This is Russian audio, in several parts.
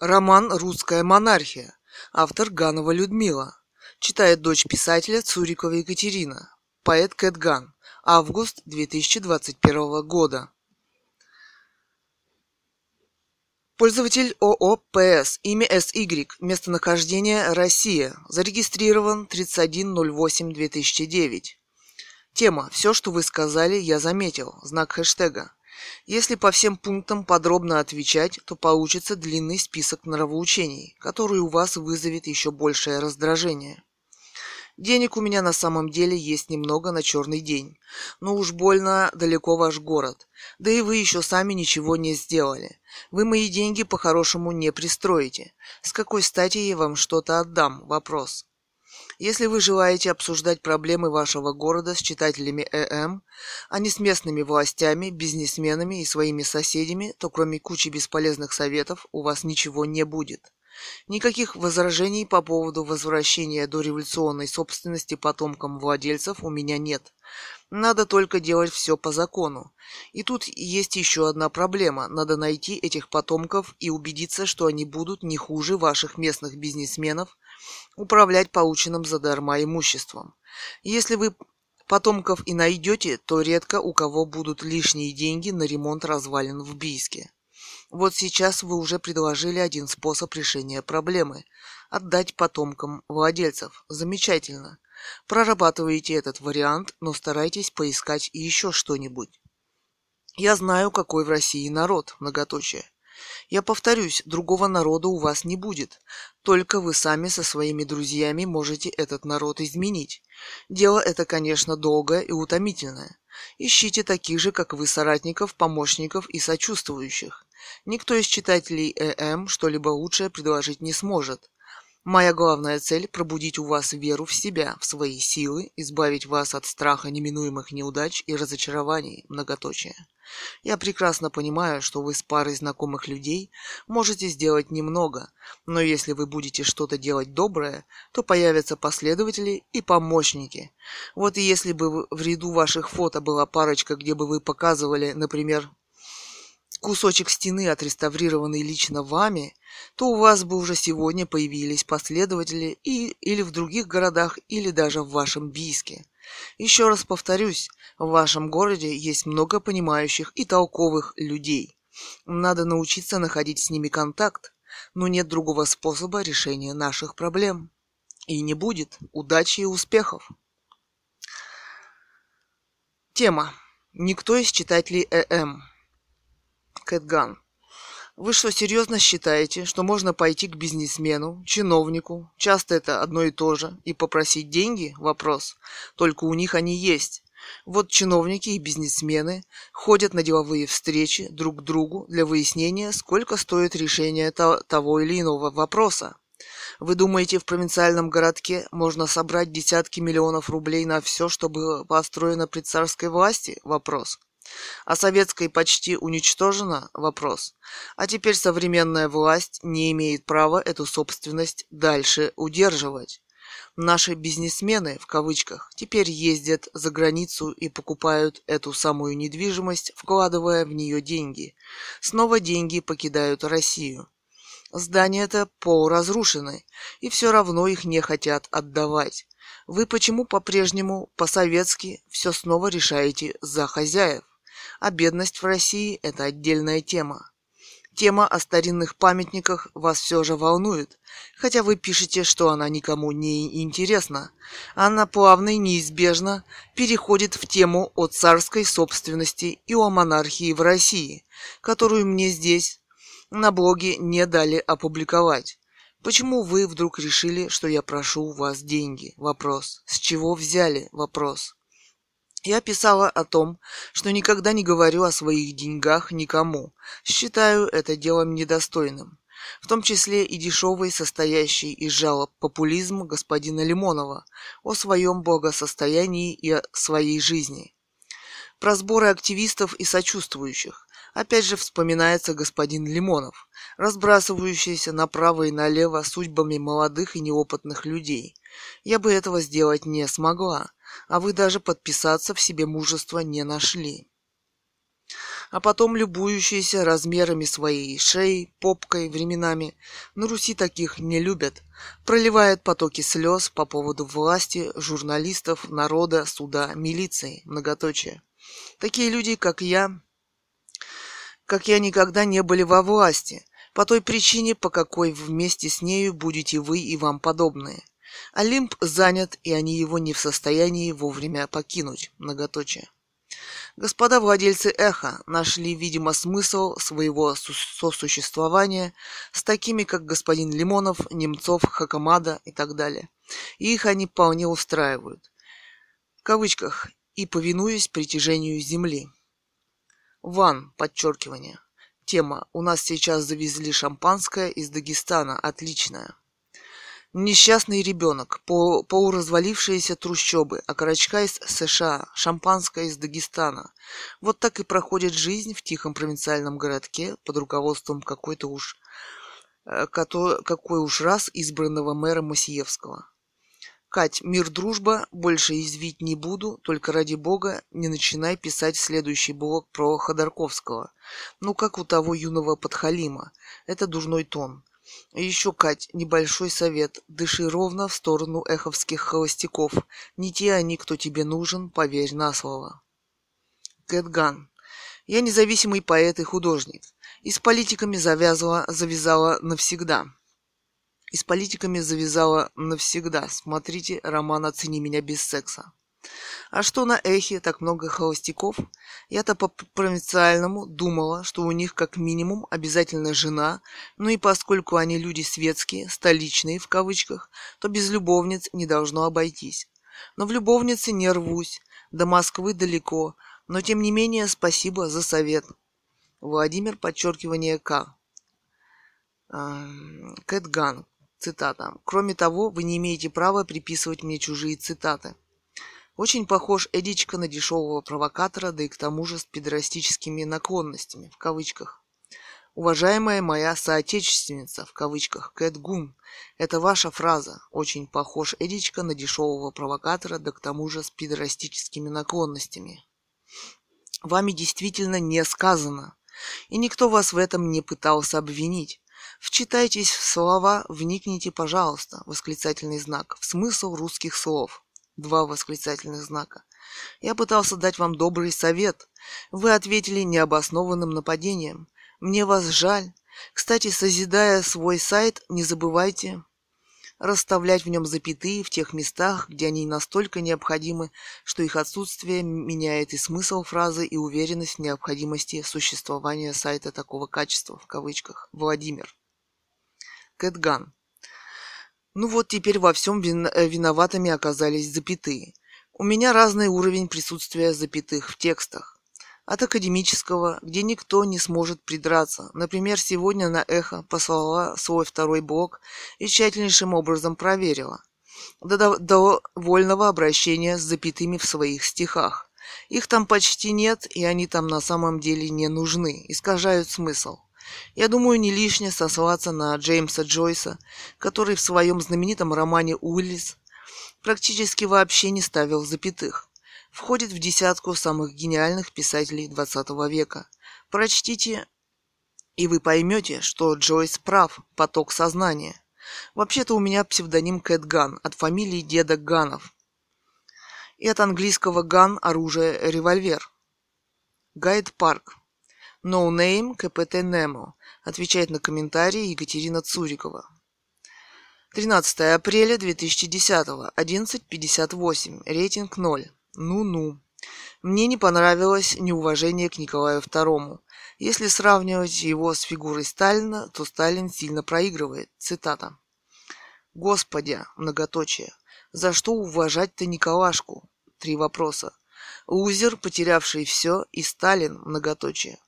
Роман «Русская монархия». Автор Ганова Людмила. Читает дочь писателя Цурикова Екатерина. Поэт Кэт Ган. Август 2021 года. Пользователь ООПС. Имя СY. Местонахождение Россия. Зарегистрирован 31.08.2009. Тема «Все, что вы сказали, я заметил». Знак хэштега. Если по всем пунктам подробно отвечать, то получится длинный список нравоучений, который у вас вызовет еще большее раздражение. Денег у меня на самом деле есть немного на черный день. Но уж больно далеко ваш город. Да и вы еще сами ничего не сделали. Вы мои деньги по-хорошему не пристроите. С какой стати я вам что-то отдам? Вопрос. Если вы желаете обсуждать проблемы вашего города с читателями ЭМ, а не с местными властями, бизнесменами и своими соседями, то кроме кучи бесполезных советов у вас ничего не будет. Никаких возражений по поводу возвращения до революционной собственности потомкам владельцев у меня нет. Надо только делать все по закону. И тут есть еще одна проблема. Надо найти этих потомков и убедиться, что они будут не хуже ваших местных бизнесменов управлять полученным задарма имуществом. Если вы потомков и найдете, то редко у кого будут лишние деньги на ремонт развалин в Бийске. Вот сейчас вы уже предложили один способ решения проблемы – отдать потомкам владельцев. Замечательно. Прорабатывайте этот вариант, но старайтесь поискать еще что-нибудь. Я знаю, какой в России народ, многоточие. Я повторюсь, другого народа у вас не будет. Только вы сами со своими друзьями можете этот народ изменить. Дело это, конечно, долгое и утомительное. Ищите таких же, как вы, соратников, помощников и сочувствующих. Никто из читателей ЭМ что-либо лучшее предложить не сможет. Моя главная цель – пробудить у вас веру в себя, в свои силы, избавить вас от страха неминуемых неудач и разочарований, многоточие. Я прекрасно понимаю, что вы с парой знакомых людей можете сделать немного, но если вы будете что-то делать доброе, то появятся последователи и помощники. Вот и если бы в ряду ваших фото была парочка, где бы вы показывали, например, кусочек стены, отреставрированный лично вами, то у вас бы уже сегодня появились последователи и, или в других городах, или даже в вашем Бийске. Еще раз повторюсь, в вашем городе есть много понимающих и толковых людей. Надо научиться находить с ними контакт, но нет другого способа решения наших проблем. И не будет. Удачи и успехов! Тема. Никто из читателей ЭМ. Кэтган. Вы что, серьезно считаете, что можно пойти к бизнесмену, чиновнику, часто это одно и то же, и попросить деньги? Вопрос. Только у них они есть. Вот чиновники и бизнесмены ходят на деловые встречи друг к другу для выяснения, сколько стоит решение того или иного вопроса. Вы думаете, в провинциальном городке можно собрать десятки миллионов рублей на все, что было построено при царской власти? Вопрос. А советской почти уничтожена? Вопрос. А теперь современная власть не имеет права эту собственность дальше удерживать. Наши бизнесмены, в кавычках, теперь ездят за границу и покупают эту самую недвижимость, вкладывая в нее деньги. Снова деньги покидают Россию. Здания-то полуразрушены, и все равно их не хотят отдавать. Вы почему по-прежнему по-советски все снова решаете за хозяев? А бедность в России – это отдельная тема. Тема о старинных памятниках вас все же волнует, хотя вы пишете, что она никому не интересна. Она плавно и неизбежно переходит в тему о царской собственности и о монархии в России, которую мне здесь на блоге не дали опубликовать. Почему вы вдруг решили, что я прошу у вас деньги? Вопрос. С чего взяли? Вопрос. Я писала о том, что никогда не говорю о своих деньгах никому. Считаю это делом недостойным. В том числе и дешевый, состоящий из жалоб популизм господина Лимонова о своем благосостоянии и о своей жизни. Про сборы активистов и сочувствующих. Опять же вспоминается господин Лимонов, разбрасывающийся направо и налево судьбами молодых и неопытных людей. Я бы этого сделать не смогла, а вы даже подписаться в себе мужества не нашли. а потом любующиеся размерами своей шеи, попкой временами. На Руси таких не любят. Проливает потоки слез по поводу власти, журналистов, народа, суда, милиции, многоточие. Такие люди, как я, как я никогда не были во власти, по той причине, по какой вместе с нею будете вы и вам подобные. Олимп занят, и они его не в состоянии вовремя покинуть. Многоточие. Господа владельцы эхо нашли, видимо, смысл своего сосуществования с такими, как господин Лимонов, Немцов, Хакамада и так далее. И их они вполне устраивают. В кавычках «и повинуясь притяжению Земли». Ван, подчеркивание. Тема «У нас сейчас завезли шампанское из Дагестана. Отличное». Несчастный ребенок, полуразвалившиеся трущобы, окорочка из США, шампанское из Дагестана. Вот так и проходит жизнь в тихом провинциальном городке под руководством какой-то уж э, какой уж раз избранного мэра Масиевского. Кать, мир, дружба, больше извить не буду, только ради бога не начинай писать следующий блог про Ходорковского. Ну, как у того юного подхалима. Это дурной тон. Еще, Кать, небольшой совет. Дыши ровно в сторону эховских холостяков. Не те они, кто тебе нужен, поверь на слово. Кэтган. Я независимый поэт и художник. И с политиками завязала, завязала навсегда. И с политиками завязала навсегда. Смотрите роман «Оцени меня без секса». А что на эхе так много холостяков? Я-то по-провинциальному думала, что у них как минимум обязательно жена, ну и поскольку они люди светские, столичные в кавычках, то без любовниц не должно обойтись. Но в любовнице не рвусь, до Москвы далеко, но тем не менее спасибо за совет. Владимир, подчеркивание К. Кэтган, цитата. Кроме того, вы не имеете права приписывать мне чужие цитаты. Очень похож Эдичка на дешевого провокатора, да и к тому же с педерастическими наклонностями, в кавычках. Уважаемая моя соотечественница, в кавычках, Кэт Гун, это ваша фраза. Очень похож Эдичка на дешевого провокатора, да к тому же с педерастическими наклонностями. Вами действительно не сказано. И никто вас в этом не пытался обвинить. Вчитайтесь в слова, вникните, пожалуйста, восклицательный знак, в смысл русских слов. Два восклицательных знака. Я пытался дать вам добрый совет. Вы ответили необоснованным нападением. Мне вас жаль. Кстати, созидая свой сайт, не забывайте расставлять в нем запятые в тех местах, где они настолько необходимы, что их отсутствие меняет и смысл фразы, и уверенность в необходимости существования сайта такого качества, в кавычках. Владимир. Кэтган. Ну вот теперь во всем э, виноватыми оказались запятые. У меня разный уровень присутствия запятых в текстах. От академического, где никто не сможет придраться. Например, сегодня на «Эхо» послала свой второй блок и тщательнейшим образом проверила. До, до, до вольного обращения с запятыми в своих стихах. Их там почти нет, и они там на самом деле не нужны, искажают смысл. Я думаю, не лишнее сослаться на Джеймса Джойса, который в своем знаменитом романе «Уиллис» практически вообще не ставил запятых. Входит в десятку самых гениальных писателей XX века. Прочтите, и вы поймете, что Джойс прав, поток сознания. Вообще-то у меня псевдоним Кэт Ган от фамилии деда Ганов. И от английского gun – оружие, револьвер. Гайд Парк. No Name КПТ Немо. Отвечает на комментарии Екатерина Цурикова. 13 апреля 2010. 11.58. Рейтинг 0. Ну-ну. Мне не понравилось неуважение к Николаю II. Если сравнивать его с фигурой Сталина, то Сталин сильно проигрывает. Цитата. Господи, многоточие, за что уважать-то Николашку? Три вопроса. Лузер, потерявший все, и Сталин, многоточие.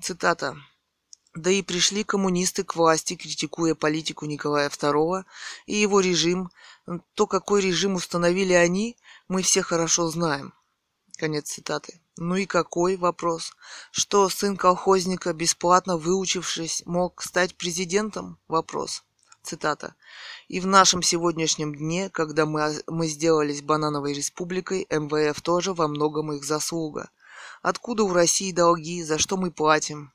Цитата. Да и пришли коммунисты к власти, критикуя политику Николая II и его режим. То, какой режим установили они, мы все хорошо знаем. Конец цитаты. Ну и какой вопрос? Что сын колхозника, бесплатно выучившись, мог стать президентом? Вопрос. Цитата. И в нашем сегодняшнем дне, когда мы, мы сделались банановой республикой, МВФ тоже во многом их заслуга. Откуда у России долги, за что мы платим?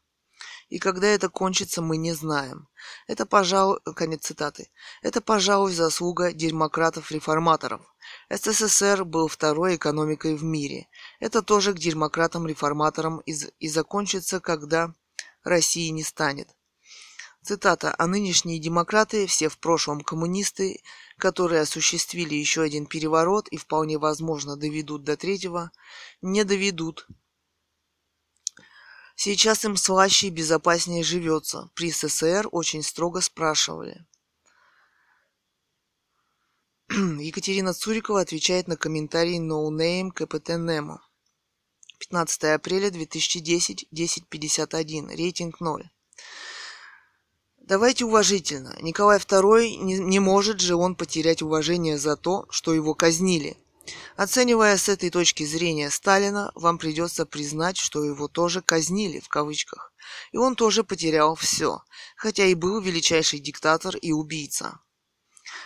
И когда это кончится, мы не знаем. Это, пожалуй, конец цитаты. Это, пожалуй, заслуга демократов-реформаторов. СССР был второй экономикой в мире. Это тоже к демократам-реформаторам и, и закончится, когда России не станет. Цитата. «А нынешние демократы, все в прошлом коммунисты, которые осуществили еще один переворот и вполне возможно доведут до третьего, не доведут. Сейчас им слаще и безопаснее живется. При СССР очень строго спрашивали. Екатерина Цурикова отвечает на комментарий No Name КПТ Немо. 15 апреля 2010, 10.51. Рейтинг 0. Давайте уважительно. Николай II не, не может же он потерять уважение за то, что его казнили. Оценивая с этой точки зрения Сталина, вам придется признать, что его тоже казнили, в кавычках. И он тоже потерял все, хотя и был величайший диктатор и убийца.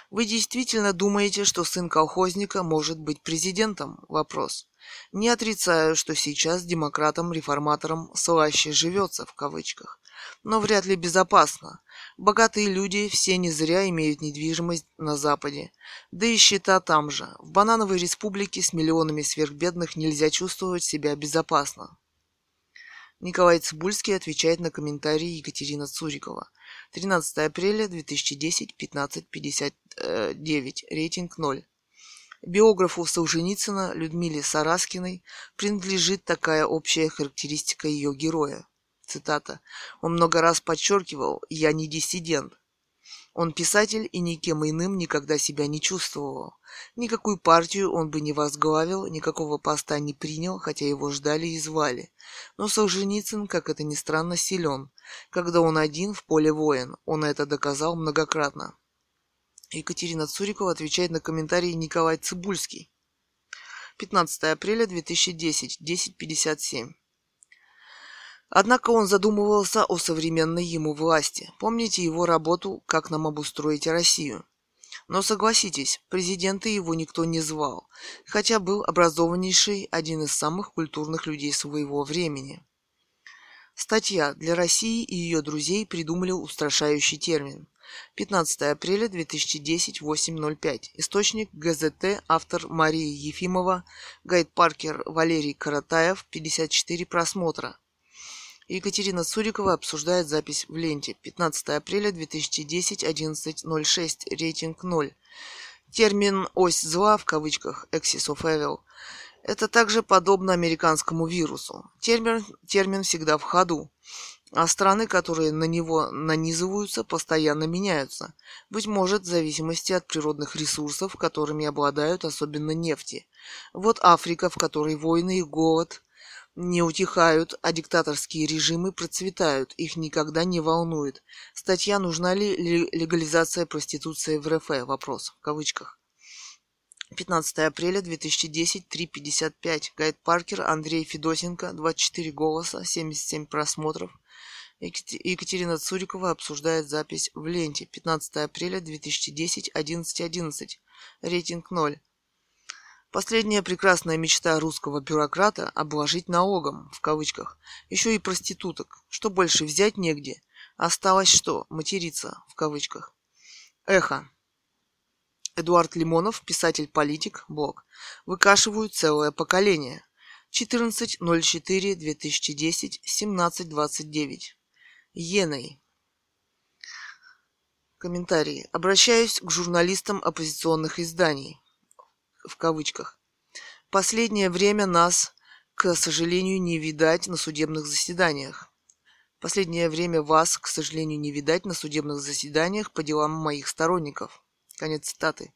Вы действительно думаете, что сын колхозника может быть президентом? Вопрос. Не отрицаю, что сейчас демократам-реформаторам слаще живется, в кавычках, но вряд ли безопасно. Богатые люди все не зря имеют недвижимость на Западе. Да и счета там же. В банановой республике с миллионами сверхбедных нельзя чувствовать себя безопасно. Николай Цибульский отвечает на комментарии Екатерина Цурикова. 13 апреля 2010, 15.59. Рейтинг 0. Биографу Солженицына Людмиле Сараскиной принадлежит такая общая характеристика ее героя. Цитата. «Он много раз подчеркивал, я не диссидент. Он писатель и никем иным никогда себя не чувствовал. Никакую партию он бы не возглавил, никакого поста не принял, хотя его ждали и звали. Но Солженицын, как это ни странно, силен. Когда он один в поле воин, он это доказал многократно. Екатерина Цурикова отвечает на комментарий Николай Цибульский. 15 апреля 2010, 10.57. Однако он задумывался о современной ему власти. Помните его работу «Как нам обустроить Россию». Но согласитесь, президента его никто не звал, хотя был образованнейший один из самых культурных людей своего времени. Статья «Для России и ее друзей придумали устрашающий термин». 15 апреля 2010, 8.05. Источник ГЗТ, автор Мария Ефимова, Гайд Паркер, Валерий Каратаев, 54 просмотра. Екатерина Цурикова обсуждает запись в ленте. 15 апреля 2010, 11.06. Рейтинг 0. Термин «ось зла» в кавычках «axis of evil» это также подобно американскому вирусу. Термин, термин всегда в ходу, а страны, которые на него нанизываются, постоянно меняются. Быть может, в зависимости от природных ресурсов, которыми обладают, особенно нефти. Вот Африка, в которой войны и голод – не утихают, а диктаторские режимы процветают, их никогда не волнует. Статья «Нужна ли легализация проституции в РФ?» Вопрос, в кавычках. 15 апреля 2010, 3.55. Гайд Паркер, Андрей Федосенко, 24 голоса, 77 просмотров. Екатерина Цурикова обсуждает запись в ленте. 15 апреля 2010, 11.11. Рейтинг 0. Последняя прекрасная мечта русского бюрократа – обложить налогом, в кавычках, еще и проституток. Что больше взять негде. Осталось что? Материться, в кавычках. Эхо. Эдуард Лимонов, писатель-политик, блог. Выкашивают целое поколение. 14.04.2010, 17.29. Еной. Комментарии. Обращаюсь к журналистам оппозиционных изданий в кавычках. Последнее время нас, к сожалению, не видать на судебных заседаниях. Последнее время вас, к сожалению, не видать на судебных заседаниях по делам моих сторонников. Конец цитаты.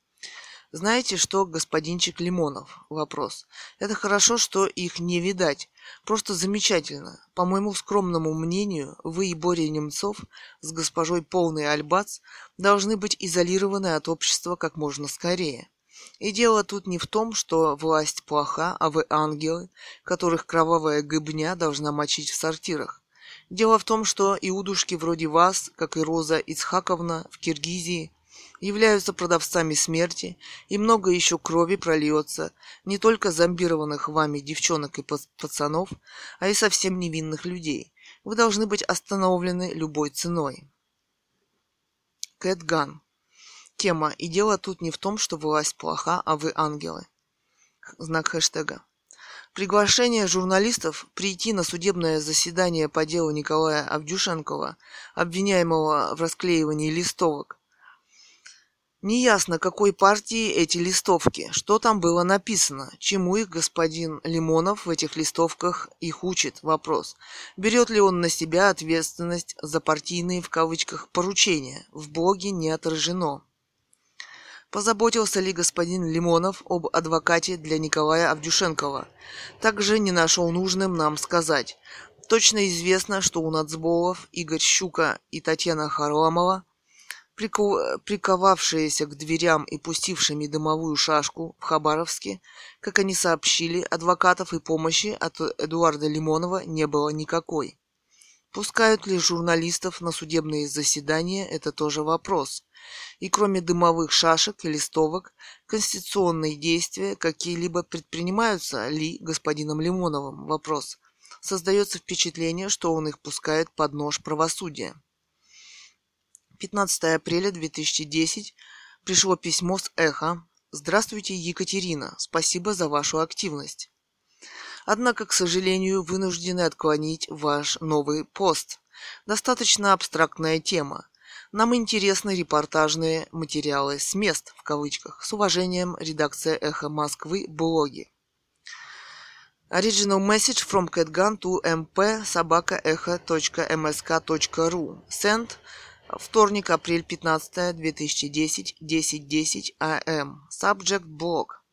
Знаете что, господинчик Лимонов? Вопрос. Это хорошо, что их не видать. Просто замечательно. По моему скромному мнению, вы и Боря Немцов с госпожой Полной Альбац должны быть изолированы от общества как можно скорее. И дело тут не в том, что власть плоха, а вы ангелы, которых кровавая гыбня должна мочить в сортирах. Дело в том, что иудушки вроде вас, как и Роза Ицхаковна в Киргизии, являются продавцами смерти, и много еще крови прольется не только зомбированных вами девчонок и пацанов, а и совсем невинных людей. Вы должны быть остановлены любой ценой. Кэтган. Тема «И дело тут не в том, что власть плоха, а вы ангелы». Знак хэштега. Приглашение журналистов прийти на судебное заседание по делу Николая Авдюшенкова, обвиняемого в расклеивании листовок, Неясно, какой партии эти листовки, что там было написано, чему их господин Лимонов в этих листовках их учит. Вопрос. Берет ли он на себя ответственность за партийные в кавычках поручения? В блоге не отражено. Позаботился ли господин Лимонов об адвокате для Николая Авдюшенкова? Также не нашел нужным нам сказать. Точно известно, что у Нацболов Игорь Щука и Татьяна Харламова приковавшиеся к дверям и пустившими дымовую шашку в Хабаровске, как они сообщили, адвокатов и помощи от Эдуарда Лимонова не было никакой. Пускают ли журналистов на судебные заседания – это тоже вопрос. И кроме дымовых шашек и листовок, конституционные действия какие-либо предпринимаются ли господином Лимоновым? Вопрос. Создается впечатление, что он их пускает под нож правосудия. 15 апреля 2010 пришло письмо с эхо. Здравствуйте, Екатерина. Спасибо за вашу активность. Однако, к сожалению, вынуждены отклонить ваш новый пост. Достаточно абстрактная тема. Нам интересны репортажные материалы с мест, в кавычках. С уважением, редакция «Эхо Москвы», блоги. Original message from Catgun to mp собака echo.msk.ru Send Вторник, апрель 15, 2010, 10.10 АМ. Subject блог.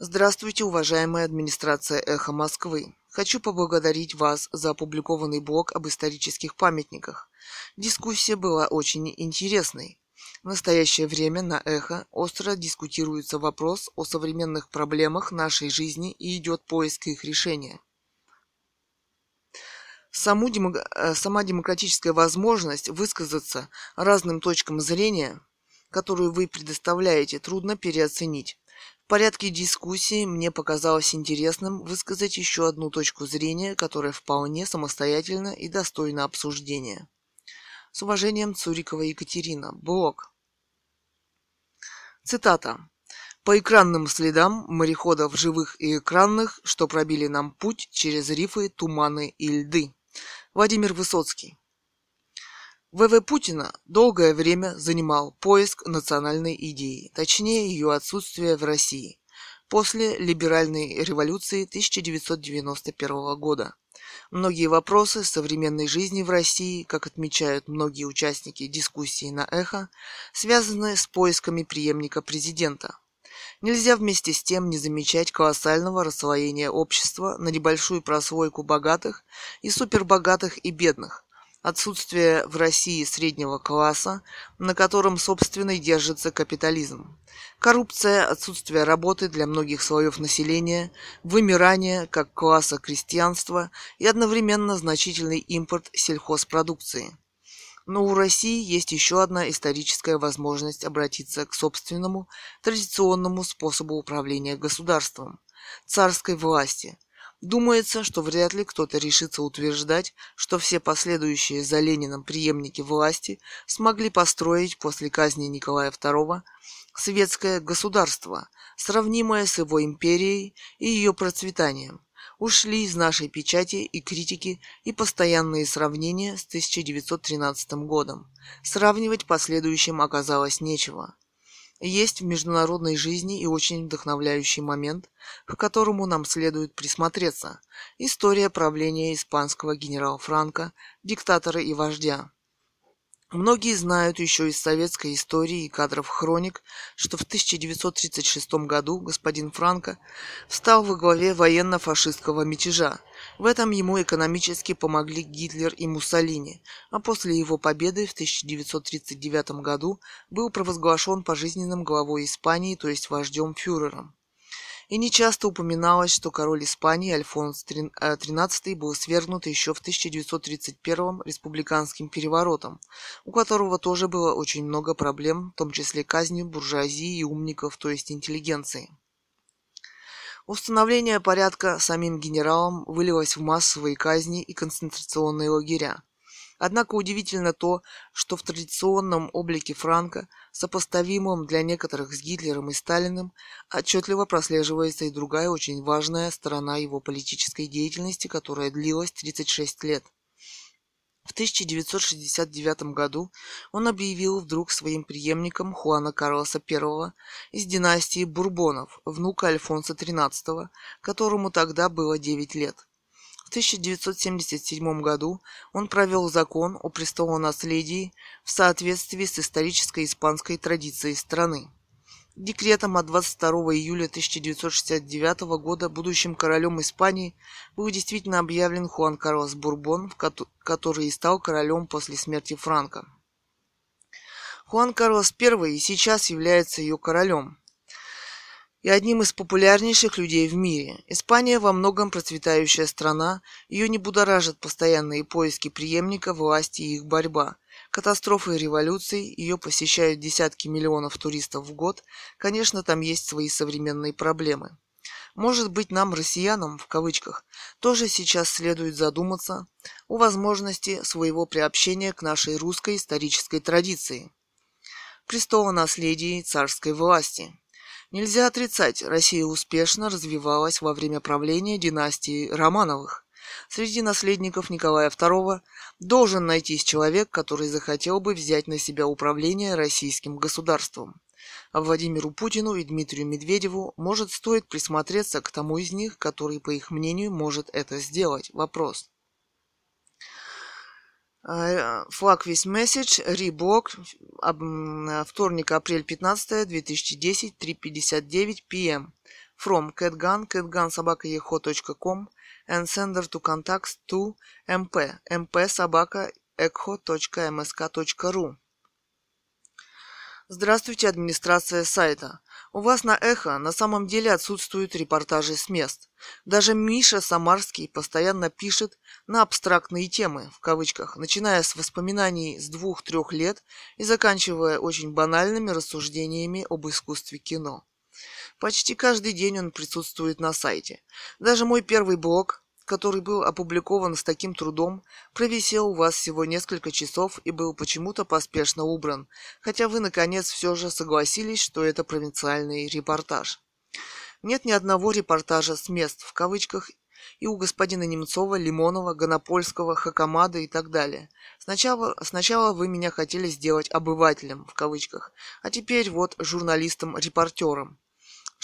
Здравствуйте, уважаемая администрация «Эхо Москвы». Хочу поблагодарить вас за опубликованный блог об исторических памятниках. Дискуссия была очень интересной. В настоящее время на «Эхо» остро дискутируется вопрос о современных проблемах нашей жизни и идет поиск их решения. Саму демок... Э, сама демократическая возможность высказаться разным точкам зрения, которую вы предоставляете, трудно переоценить. В порядке дискуссии мне показалось интересным высказать еще одну точку зрения, которая вполне самостоятельна и достойна обсуждения. С уважением Цурикова Екатерина. Блок. Цитата. По экранным следам мореходов живых и экранных, что пробили нам путь через рифы, туманы и льды. Владимир Высоцкий. ВВ Путина долгое время занимал поиск национальной идеи, точнее ее отсутствие в России, после либеральной революции 1991 года. Многие вопросы современной жизни в России, как отмечают многие участники дискуссии на «Эхо», связаны с поисками преемника президента – Нельзя вместе с тем не замечать колоссального расслоения общества на небольшую прослойку богатых и супербогатых и бедных, отсутствие в России среднего класса, на котором, собственно, и держится капитализм. Коррупция, отсутствие работы для многих слоев населения, вымирание как класса крестьянства и одновременно значительный импорт сельхозпродукции – но у России есть еще одна историческая возможность обратиться к собственному традиционному способу управления государством – царской власти. Думается, что вряд ли кто-то решится утверждать, что все последующие за Лениным преемники власти смогли построить после казни Николая II светское государство, сравнимое с его империей и ее процветанием – ушли из нашей печати и критики и постоянные сравнения с 1913 годом. Сравнивать последующим оказалось нечего. Есть в международной жизни и очень вдохновляющий момент, к которому нам следует присмотреться. История правления испанского генерала Франка, диктатора и вождя. Многие знают еще из советской истории и кадров хроник, что в 1936 году господин Франко встал во главе военно-фашистского мятежа. В этом ему экономически помогли Гитлер и Муссолини, а после его победы в 1939 году был провозглашен пожизненным главой Испании, то есть вождем фюрером. и нечасто упоминалось, что король Испании Альфонс XIII э, был свергнут еще в 1931 республиканским переворотом, у которого тоже было очень много проблем, в том числе казнью буржуазии и умников, то есть интеллигенции. Установление порядка самим генералом вылилось в массовые казни и концентрационные лагеря. Однако удивительно то, что в традиционном облике Франка, сопоставимом для некоторых с Гитлером и Сталиным, отчетливо прослеживается и другая очень важная сторона его политической деятельности, которая длилась 36 лет. В 1969 году он объявил вдруг своим преемником Хуана Карлоса I из династии Бурбонов, внука Альфонса XIII, которому тогда было 9 лет. 1977 году он провел закон о престолонаследии в соответствии с исторической испанской традицией страны. Декретом от 22 июля 1969 года будущим королем Испании был действительно объявлен Хуан Карлос Бурбон, который и стал королем после смерти Франка. Хуан Карлос I и сейчас является ее королем и одним из популярнейших людей в мире. Испания во многом процветающая страна, ее не будоражат постоянные поиски преемника власти и их борьба. Катастрофы и революции, ее посещают десятки миллионов туристов в год, конечно, там есть свои современные проблемы. Может быть, нам, россиянам, в кавычках, тоже сейчас следует задуматься о возможности своего приобщения к нашей русской исторической традиции. Престола наследия царской власти – Нельзя отрицать, Россия успешно развивалась во время правления династии Романовых. Среди наследников Николая II должен найтись человек, который захотел бы взять на себя управление российским государством. А Владимиру Путину и Дмитрию Медведеву может стоит присмотреться к тому из них, который, по их мнению, может это сделать. Вопрос. Флаг весь месседж, Рибок, вторник, апрель 15, 2010, 3.59 p.m. From Catgun, catgun and sender to contacts to mp, mp собака echo.msk.ru Здравствуйте, администрация сайта. У вас на эхо на самом деле отсутствуют репортажи с мест. Даже Миша Самарский постоянно пишет на абстрактные темы, в кавычках, начиная с воспоминаний с двух-трех лет и заканчивая очень банальными рассуждениями об искусстве кино. Почти каждый день он присутствует на сайте. Даже мой первый блог который был опубликован с таким трудом, провисел у вас всего несколько часов и был почему-то поспешно убран, хотя вы, наконец, все же согласились, что это провинциальный репортаж. Нет ни одного репортажа с мест, в кавычках, и у господина Немцова, Лимонова, Гонопольского, Хакамада и так далее. Сначала, сначала вы меня хотели сделать обывателем, в кавычках, а теперь вот журналистом-репортером.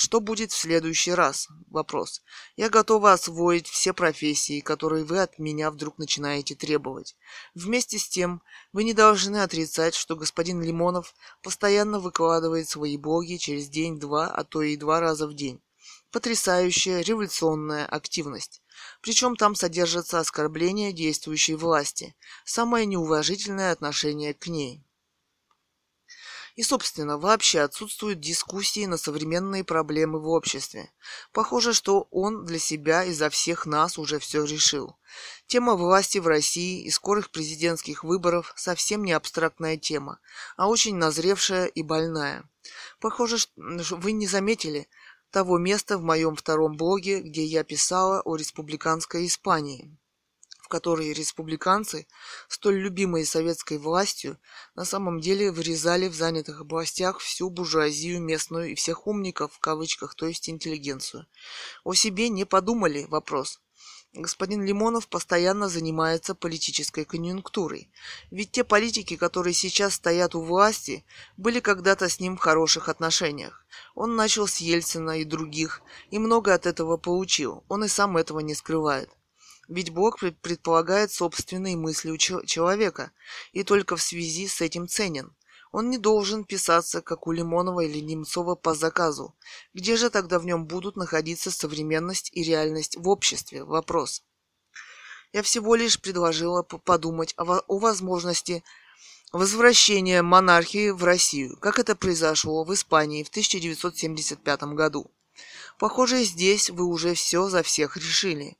Что будет в следующий раз? Вопрос. Я готова освоить все профессии, которые вы от меня вдруг начинаете требовать. Вместе с тем, вы не должны отрицать, что господин Лимонов постоянно выкладывает свои блоги через день-два, а то и два раза в день. Потрясающая революционная активность. Причем там содержатся оскорбления действующей власти, самое неуважительное отношение к ней. И, собственно, вообще отсутствуют дискуссии на современные проблемы в обществе. Похоже, что он для себя и за всех нас уже все решил. Тема власти в России и скорых президентских выборов совсем не абстрактная тема, а очень назревшая и больная. Похоже, что вы не заметили того места в моем втором блоге, где я писала о республиканской Испании в которой республиканцы, столь любимые советской властью, на самом деле вырезали в занятых областях всю буржуазию местную и всех умников, в кавычках, то есть интеллигенцию. О себе не подумали вопрос. Господин Лимонов постоянно занимается политической конъюнктурой. Ведь те политики, которые сейчас стоят у власти, были когда-то с ним в хороших отношениях. Он начал с Ельцина и других, и много от этого получил. Он и сам этого не скрывает. Ведь Бог предполагает собственные мысли у человека, и только в связи с этим ценен. Он не должен писаться, как у Лимонова или Немцова по заказу. Где же тогда в нем будут находиться современность и реальность в обществе? Вопрос. Я всего лишь предложила подумать о, о возможности возвращения монархии в Россию, как это произошло в Испании в 1975 году. Похоже, здесь вы уже все за всех решили.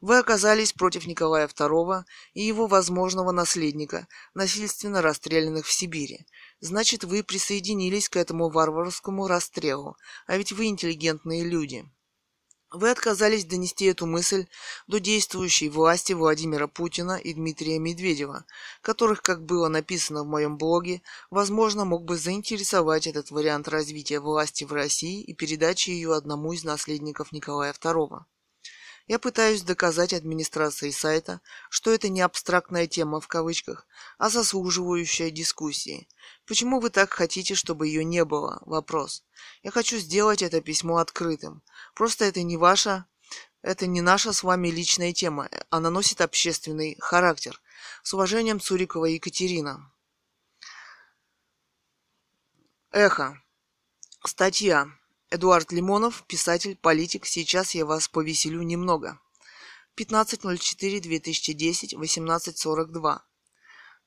Вы оказались против Николая II и его возможного наследника, насильственно расстрелянных в Сибири. Значит, вы присоединились к этому варварскому расстрелу, а ведь вы интеллигентные люди. Вы отказались донести эту мысль до действующей власти Владимира Путина и Дмитрия Медведева, которых, как было написано в моем блоге, возможно, мог бы заинтересовать этот вариант развития власти в России и передачи ее одному из наследников Николая II. Я пытаюсь доказать администрации сайта, что это не абстрактная тема в кавычках, а заслуживающая дискуссии. Почему вы так хотите, чтобы ее не было? Вопрос. Я хочу сделать это письмо открытым. Просто это не ваша, это не наша с вами личная тема. Она носит общественный характер. С уважением, Цурикова Екатерина. Эхо. Статья. Эдуард Лимонов, писатель, политик. Сейчас я вас повеселю немного. 15.04.2010, 18.42.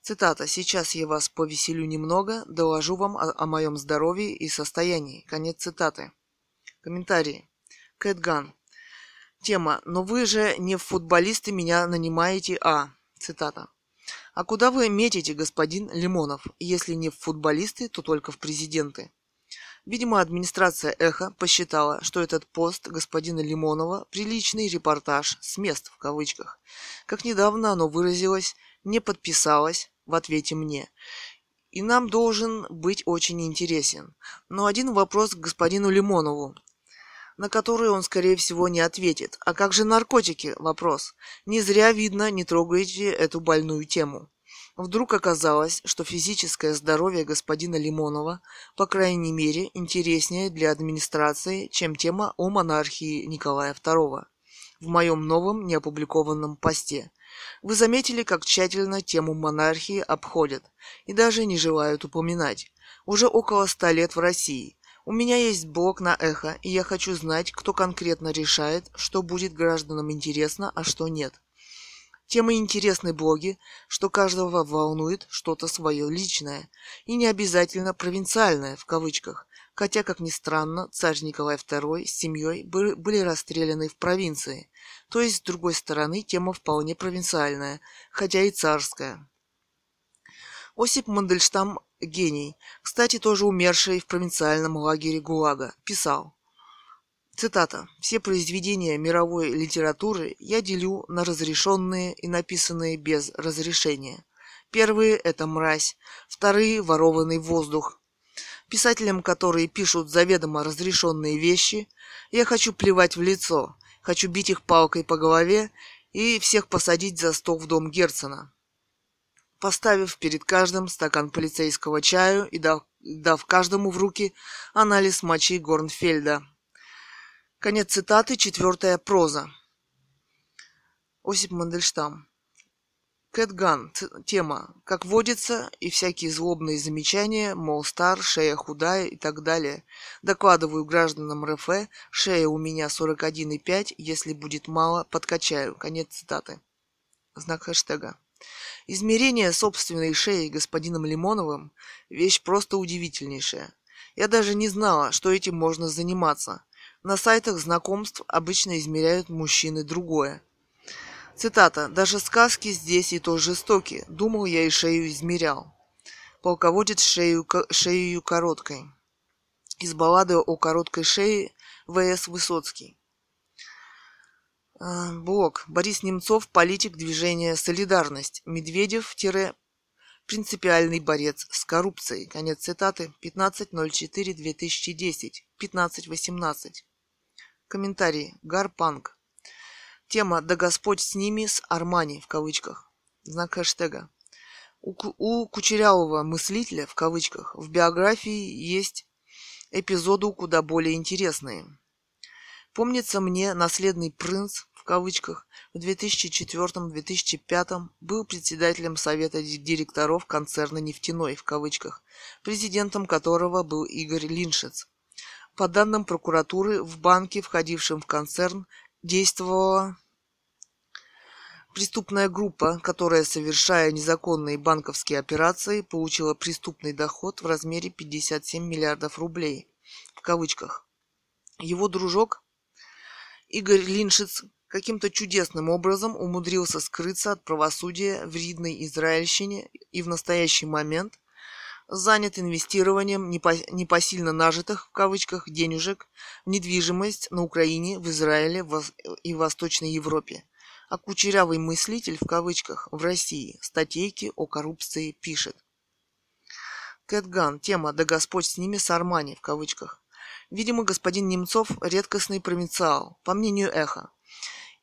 Цитата. «Сейчас я вас повеселю немного, доложу вам о, о моем здоровье и состоянии». Конец цитаты. Комментарии. Кэтган. Тема. «Но вы же не в футболисты меня нанимаете, а...» Цитата. «А куда вы метите, господин Лимонов? Если не в футболисты, то только в президенты». Видимо, администрация «Эхо» посчитала, что этот пост господина Лимонова – приличный репортаж с мест в кавычках. Как недавно оно выразилось, не подписалось в ответе мне. И нам должен быть очень интересен. Но один вопрос к господину Лимонову, на который он, скорее всего, не ответит. А как же наркотики? Вопрос. Не зря, видно, не трогаете эту больную тему. Вдруг оказалось, что физическое здоровье господина Лимонова, по крайней мере, интереснее для администрации, чем тема о монархии Николая II в моем новом неопубликованном посте. Вы заметили, как тщательно тему монархии обходят и даже не желают упоминать. Уже около ста лет в России. У меня есть блог на эхо, и я хочу знать, кто конкретно решает, что будет гражданам интересно, а что нет. Тема интересной блоги, что каждого волнует что-то свое личное, и не обязательно провинциальное, в кавычках, хотя, как ни странно, царь Николай II с семьей были расстреляны в провинции, то есть, с другой стороны, тема вполне провинциальная, хотя и царская. Осип Мандельштам гений, кстати, тоже умерший в провинциальном лагере ГУЛАГа, писал – Цитата. «Все произведения мировой литературы я делю на разрешенные и написанные без разрешения. Первые – это мразь, вторые – ворованный воздух. Писателям, которые пишут заведомо разрешенные вещи, я хочу плевать в лицо, хочу бить их палкой по голове и всех посадить за стол в дом Герцена, поставив перед каждым стакан полицейского чаю и дав, дав каждому в руки анализ мочи Горнфельда – Конец цитаты, четвертая проза. Осип Мандельштам. Кэтган. Тема. Как водится, и всякие злобные замечания, мол, стар, шея худая и так далее. Докладываю гражданам РФ, шея у меня 41,5, если будет мало, подкачаю. Конец цитаты. Знак хэштега. Измерение собственной шеи господином Лимоновым – вещь просто удивительнейшая. Я даже не знала, что этим можно заниматься – на сайтах знакомств обычно измеряют мужчины другое. Цитата. «Даже сказки здесь и то жестоки. Думал, я и шею измерял». Полководец шею, шею короткой. Из баллады о короткой шее В.С. Высоцкий. А, блог. Борис Немцов, политик движения «Солидарность». Медведев- принципиальный борец с коррупцией. Конец цитаты. 15.04.2010. 15.18. Комментарий. Гарпанк. Тема «Да Господь с ними, с Армани» в кавычках. Знак хэштега. У, у кучерявого мыслителя, в кавычках, в биографии есть эпизоды куда более интересные. Помнится мне наследный принц, в кавычках, в 2004-2005 был председателем совета директоров концерна «Нефтяной», в кавычках, президентом которого был Игорь Линшец. По данным прокуратуры, в банке, входившем в концерн, действовала преступная группа, которая, совершая незаконные банковские операции, получила преступный доход в размере 57 миллиардов рублей. В кавычках. Его дружок, Игорь Линшиц каким-то чудесным образом умудрился скрыться от правосудия в ридной Израильщине и в настоящий момент занят инвестированием непосильно нажитых, в кавычках, денежек в недвижимость на Украине, в Израиле и в Восточной Европе. А кучерявый мыслитель, в кавычках, в России статейки о коррупции пишет. Кэтган. Тема «Да Господь с ними, с Армани» в кавычках. Видимо, господин Немцов – редкостный провинциал, по мнению Эхо.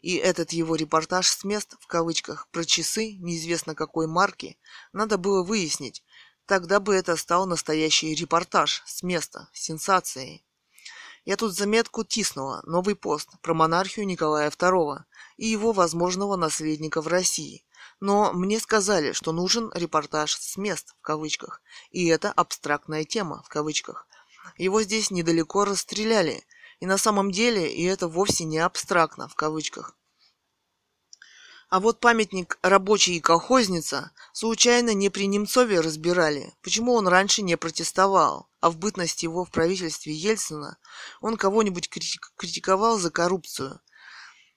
И этот его репортаж с мест, в кавычках, про часы, неизвестно какой марки, надо было выяснить. Тогда бы это стал настоящий репортаж с места, сенсацией. Я тут заметку тиснула, новый пост, про монархию Николая II и его возможного наследника в России. Но мне сказали, что нужен репортаж с мест, в кавычках, и это абстрактная тема, в кавычках. Его здесь недалеко расстреляли, и на самом деле, и это вовсе не абстрактно, в кавычках. А вот памятник «Рабочий и колхозница» случайно не при Немцове разбирали, почему он раньше не протестовал, а в бытность его в правительстве Ельцина он кого-нибудь критиковал за коррупцию.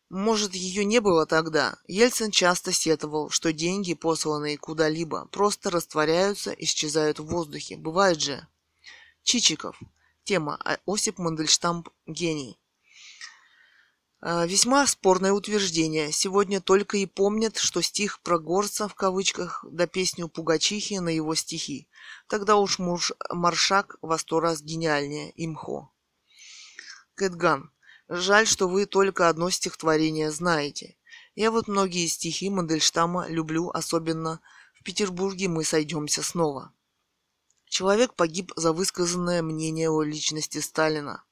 Может, ее не было тогда. Ельцин часто сетовал, что деньги, посланные куда-либо, просто растворяются, исчезают в воздухе. Бывает же. Чичиков. Тема Осип Мандельштам гений. А, весьма спорное утверждение. Сегодня только и помнят, что стих про горца в кавычках, да песню Пугачихи на его стихи. Тогда уж муж Маршак во сто раз гениальнее имхо. Кэтган. Жаль, что вы только одно стихотворение знаете. Я вот многие стихи Мандельштама люблю, особенно в Петербурге мы сойдемся снова. Человек погиб за высказанное мнение о личности Сталина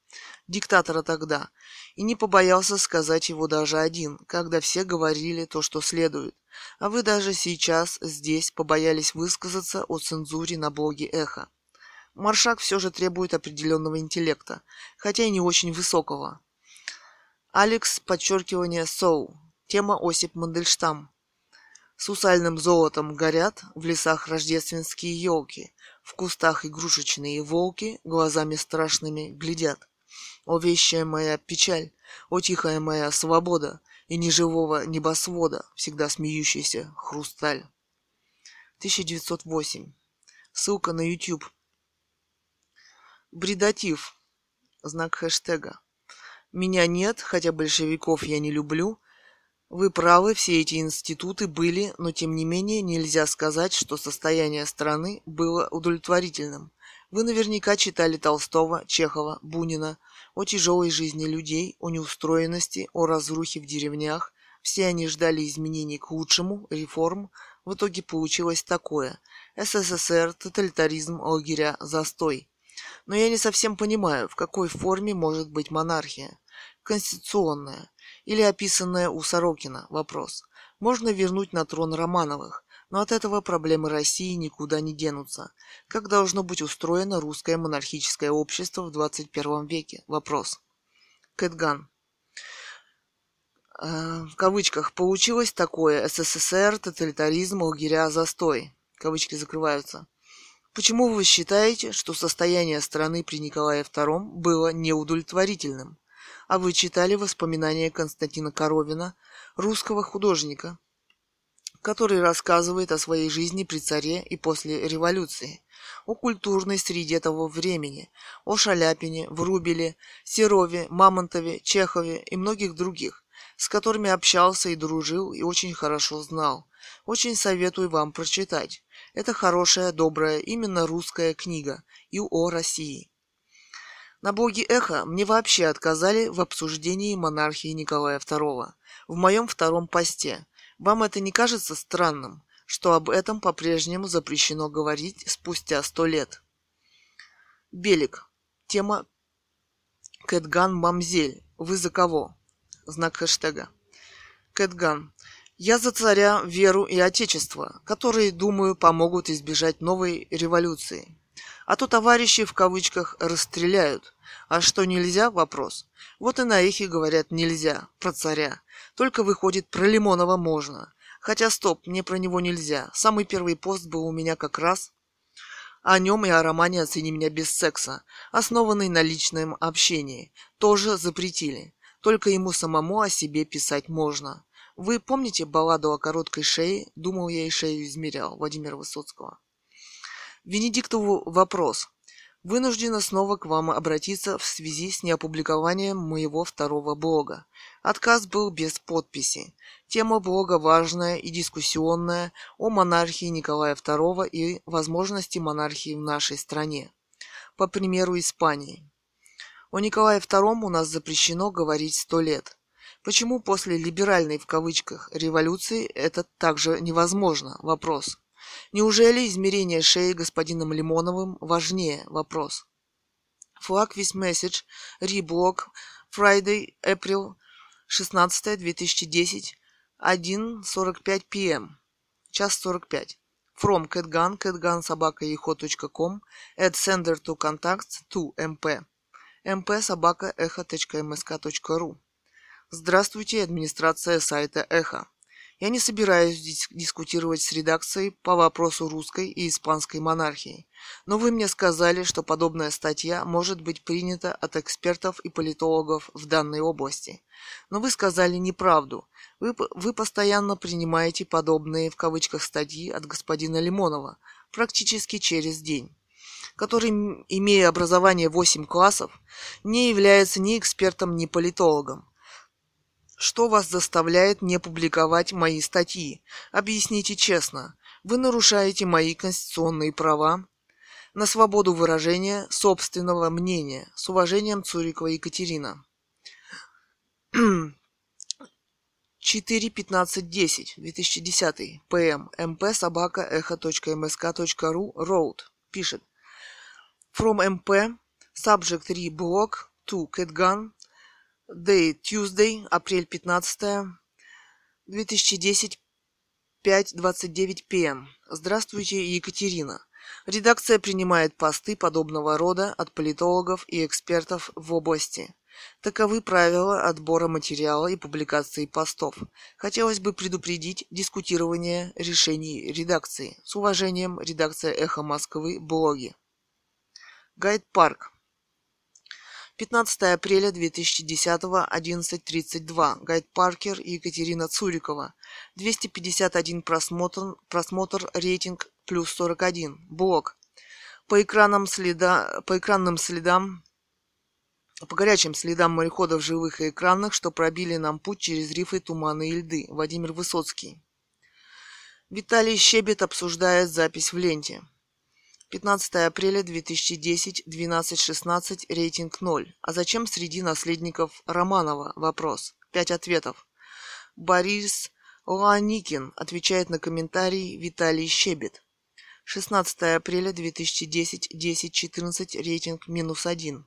диктатора тогда, и не побоялся сказать его даже один, когда все говорили то, что следует. А вы даже сейчас здесь побоялись высказаться о цензуре на блоге «Эхо». Маршак все же требует определенного интеллекта, хотя и не очень высокого. Алекс, подчеркивание «Соу». Тема Осип Мандельштам. С усальным золотом горят в лесах рождественские елки, в кустах игрушечные волки глазами страшными глядят. О вещая моя печаль, о тихая моя свобода и неживого небосвода, всегда смеющийся хрусталь. 1908. Ссылка на YouTube. Бредатив. Знак хэштега. Меня нет, хотя большевиков я не люблю. Вы правы, все эти институты были, но тем не менее нельзя сказать, что состояние страны было удовлетворительным. Вы наверняка читали Толстого, Чехова, Бунина о тяжелой жизни людей, о неустроенности, о разрухе в деревнях. Все они ждали изменений к лучшему, реформ. В итоге получилось такое. СССР, тоталитаризм, лагеря, застой. Но я не совсем понимаю, в какой форме может быть монархия. Конституционная или описанная у Сорокина? Вопрос. Можно вернуть на трон Романовых. Но от этого проблемы России никуда не денутся. Как должно быть устроено русское монархическое общество в 21 веке? Вопрос. Кэтган. Э, в кавычках получилось такое СССР, тоталитаризм, лагеря, застой. Кавычки закрываются. Почему вы считаете, что состояние страны при Николае II было неудовлетворительным? А вы читали воспоминания Константина Коровина, русского художника, который рассказывает о своей жизни при царе и после революции, о культурной среде того времени, о Шаляпине, Врубеле, Серове, Мамонтове, Чехове и многих других, с которыми общался и дружил и очень хорошо знал. Очень советую вам прочитать. Это хорошая, добрая, именно русская книга и о России. На блоге «Эхо» мне вообще отказали в обсуждении монархии Николая II в моем втором посте – вам это не кажется странным, что об этом по-прежнему запрещено говорить спустя сто лет? Белик. Тема Кэтган Мамзель. Вы за кого? Знак хэштега. Кэтган. Я за царя, веру и отечество, которые, думаю, помогут избежать новой революции. А то товарищи в кавычках расстреляют. А что нельзя? Вопрос. Вот и на эхе говорят нельзя, про царя. Только выходит, про Лимонова можно. Хотя стоп, мне про него нельзя. Самый первый пост был у меня как раз о нем и о романе «Оцени меня без секса», основанный на личном общении. Тоже запретили. Только ему самому о себе писать можно. Вы помните балладу о короткой шее? Думал, я и шею измерял. Владимира Высоцкого. Венедиктову вопрос. Вынуждена снова к вам обратиться в связи с неопубликованием моего второго блога. Отказ был без подписи. Тема блога важная и дискуссионная о монархии Николая II и возможности монархии в нашей стране. По примеру Испании. О Николае II у нас запрещено говорить сто лет. Почему после либеральной в кавычках революции это также невозможно? Вопрос. Неужели измерение шеи господином Лимоновым важнее? Вопрос. Флаг with message. Reblog. Friday, April 16, 2010. 1.45 p.m. Час 45. From catgun, catgun собака eho.com, add sender to contacts to mp. mp собака echo.msk.ru. Здравствуйте, администрация сайта Эхо. Я не собираюсь дис- дискутировать с редакцией по вопросу русской и испанской монархии, но вы мне сказали, что подобная статья может быть принята от экспертов и политологов в данной области. Но вы сказали неправду. Вы, вы постоянно принимаете подобные в кавычках статьи от господина Лимонова практически через день который, имея образование 8 классов, не является ни экспертом, ни политологом. Что вас заставляет не публиковать мои статьи? Объясните честно. Вы нарушаете мои конституционные права. На свободу выражения собственного мнения. С уважением, Цурикова Екатерина. 4.15.10, 2010, ПМ, МП, собака, эхо.мск.ру, роуд, пишет. From MP, subject 3 block to catgun, Day Tuesday, апрель 15 2010, 5.29 p.m. Здравствуйте, Екатерина. Редакция принимает посты подобного рода от политологов и экспертов в области. Таковы правила отбора материала и публикации постов. Хотелось бы предупредить дискутирование решений редакции. С уважением, редакция «Эхо Москвы», блоги. Гайд Парк. 15 апреля 2010, 11.32. Гайд Паркер и Екатерина Цурикова. 251 просмотр, просмотр рейтинг плюс 41. Блог. По, экранам следа, по экранным следам по горячим следам мореходов живых и экранных, что пробили нам путь через рифы, туманы и льды. Владимир Высоцкий. Виталий Щебет обсуждает запись в ленте. 15 апреля 2010, 12.16, рейтинг 0. А зачем среди наследников Романова? Вопрос. Пять ответов. Борис Ланикин отвечает на комментарий Виталий Щебет. 16 апреля 2010, 10.14, рейтинг минус 1.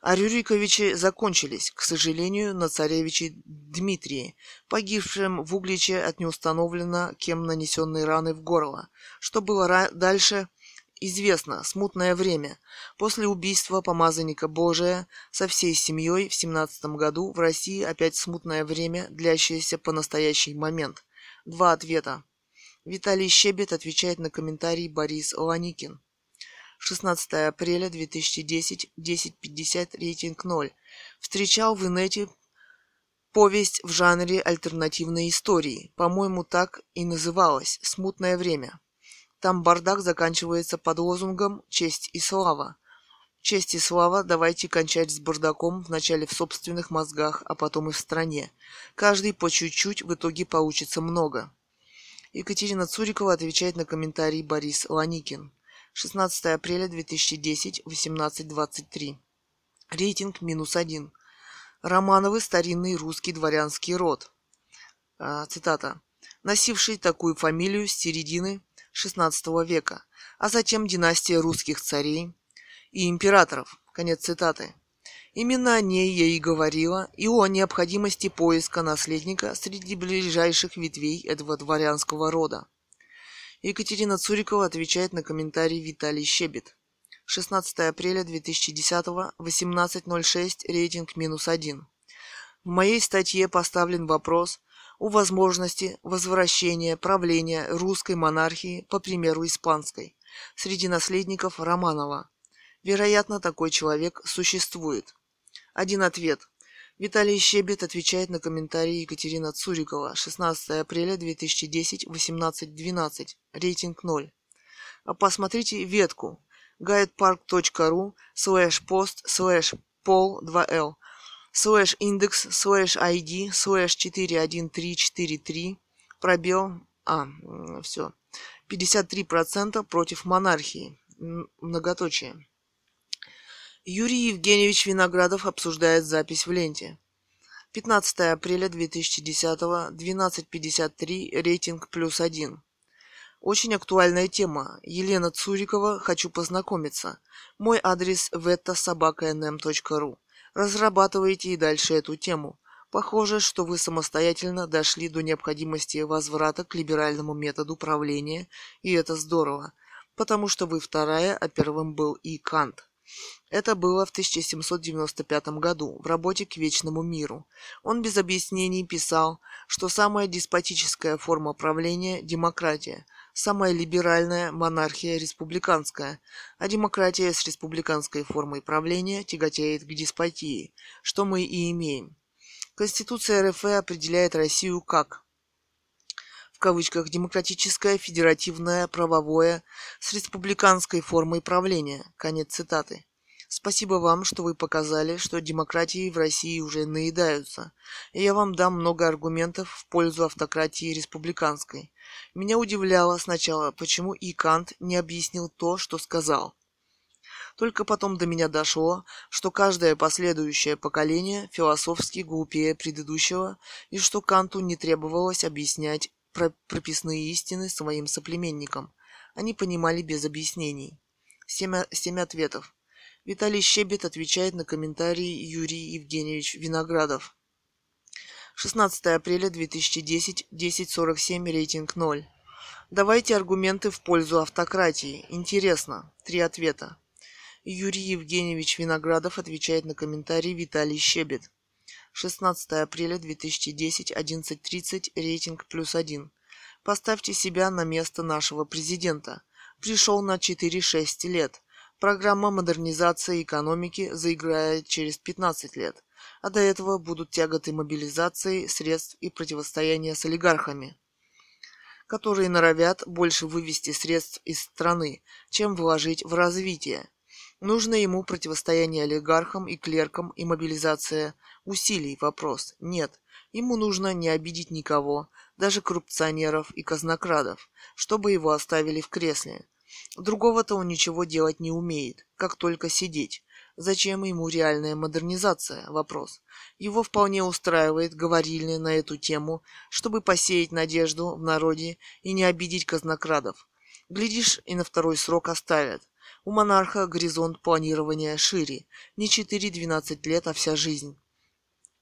А Рюриковичи закончились, к сожалению, на царевиче Дмитрии, погибшем в Угличе от неустановленно кем нанесенной раны в горло. Что было дальше, Известно, смутное время. После убийства помазанника Божия со всей семьей в семнадцатом году в России опять смутное время, длящееся по настоящий момент. Два ответа. Виталий Щебет отвечает на комментарий Борис Ланикин. 16 апреля 2010, 10.50, рейтинг 0. Встречал в инете повесть в жанре альтернативной истории. По-моему, так и называлась «Смутное время». Там бардак заканчивается под лозунгом «Честь и слава». Честь и слава давайте кончать с бардаком вначале в собственных мозгах, а потом и в стране. Каждый по чуть-чуть, в итоге получится много. Екатерина Цурикова отвечает на комментарий Борис Ланикин. 16 апреля 2010, 18.23. Рейтинг минус один. Романовы – старинный русский дворянский род. А, цитата. Носивший такую фамилию с середины XVI века, а затем династия русских царей и императоров. Конец цитаты. Именно о ней я и говорила, и о необходимости поиска наследника среди ближайших ветвей этого дворянского рода. Екатерина Цурикова отвечает на комментарий Виталий Щебет. 16 апреля 2010, 18.06, рейтинг минус один. В моей статье поставлен вопрос о возможности возвращения правления русской монархии по примеру испанской среди наследников Романова. Вероятно, такой человек существует. Один ответ. Виталий Щебет отвечает на комментарии Екатерина Цурикова. 16 апреля 2010, 18.12. Рейтинг 0. А посмотрите ветку guidepark.ru slash post slash pol 2l slash index slash id slash 41343 пробел а, все. 53% против монархии. Многоточие. Юрий Евгеньевич Виноградов обсуждает запись в ленте. 15 апреля 2010, 12.53, рейтинг плюс один. Очень актуальная тема. Елена Цурикова, хочу познакомиться. Мой адрес vetta.sobaka.nm.ru. Разрабатывайте и дальше эту тему. Похоже, что вы самостоятельно дошли до необходимости возврата к либеральному методу правления, и это здорово, потому что вы вторая, а первым был и Кант. Это было в 1795 году в работе «К вечному миру». Он без объяснений писал, что самая деспотическая форма правления – демократия, самая либеральная – монархия республиканская, а демократия с республиканской формой правления тяготеет к деспотии, что мы и имеем. Конституция РФ определяет Россию как в кавычках демократическое, федеративное, правовое, с республиканской формой правления. Конец цитаты. Спасибо вам, что вы показали, что демократии в России уже наедаются. И я вам дам много аргументов в пользу автократии республиканской. Меня удивляло сначала, почему и Кант не объяснил то, что сказал. Только потом до меня дошло, что каждое последующее поколение философски глупее предыдущего, и что Канту не требовалось объяснять про прописные истины своим соплеменникам. Они понимали без объяснений. Семь, семь ответов. Виталий Щебет отвечает на комментарии Юрий Евгеньевич Виноградов. 16 апреля 2010, 10.47, рейтинг 0. Давайте аргументы в пользу автократии. Интересно. Три ответа. Юрий Евгеньевич Виноградов отвечает на комментарий Виталий Щебет. 16 апреля 2010, 11.30, рейтинг плюс один. Поставьте себя на место нашего президента. Пришел на 4-6 лет. Программа модернизации экономики заиграет через 15 лет, а до этого будут тяготы мобилизации средств и противостояния с олигархами, которые норовят больше вывести средств из страны, чем вложить в развитие. Нужно ему противостояние олигархам и клеркам и мобилизация усилий. Вопрос. Нет. Ему нужно не обидеть никого, даже коррупционеров и казнокрадов, чтобы его оставили в кресле. Другого-то он ничего делать не умеет, как только сидеть. Зачем ему реальная модернизация? Вопрос. Его вполне устраивает говорильня на эту тему, чтобы посеять надежду в народе и не обидеть казнокрадов. Глядишь, и на второй срок оставят. У монарха горизонт планирования шире. Не 4-12 лет, а вся жизнь.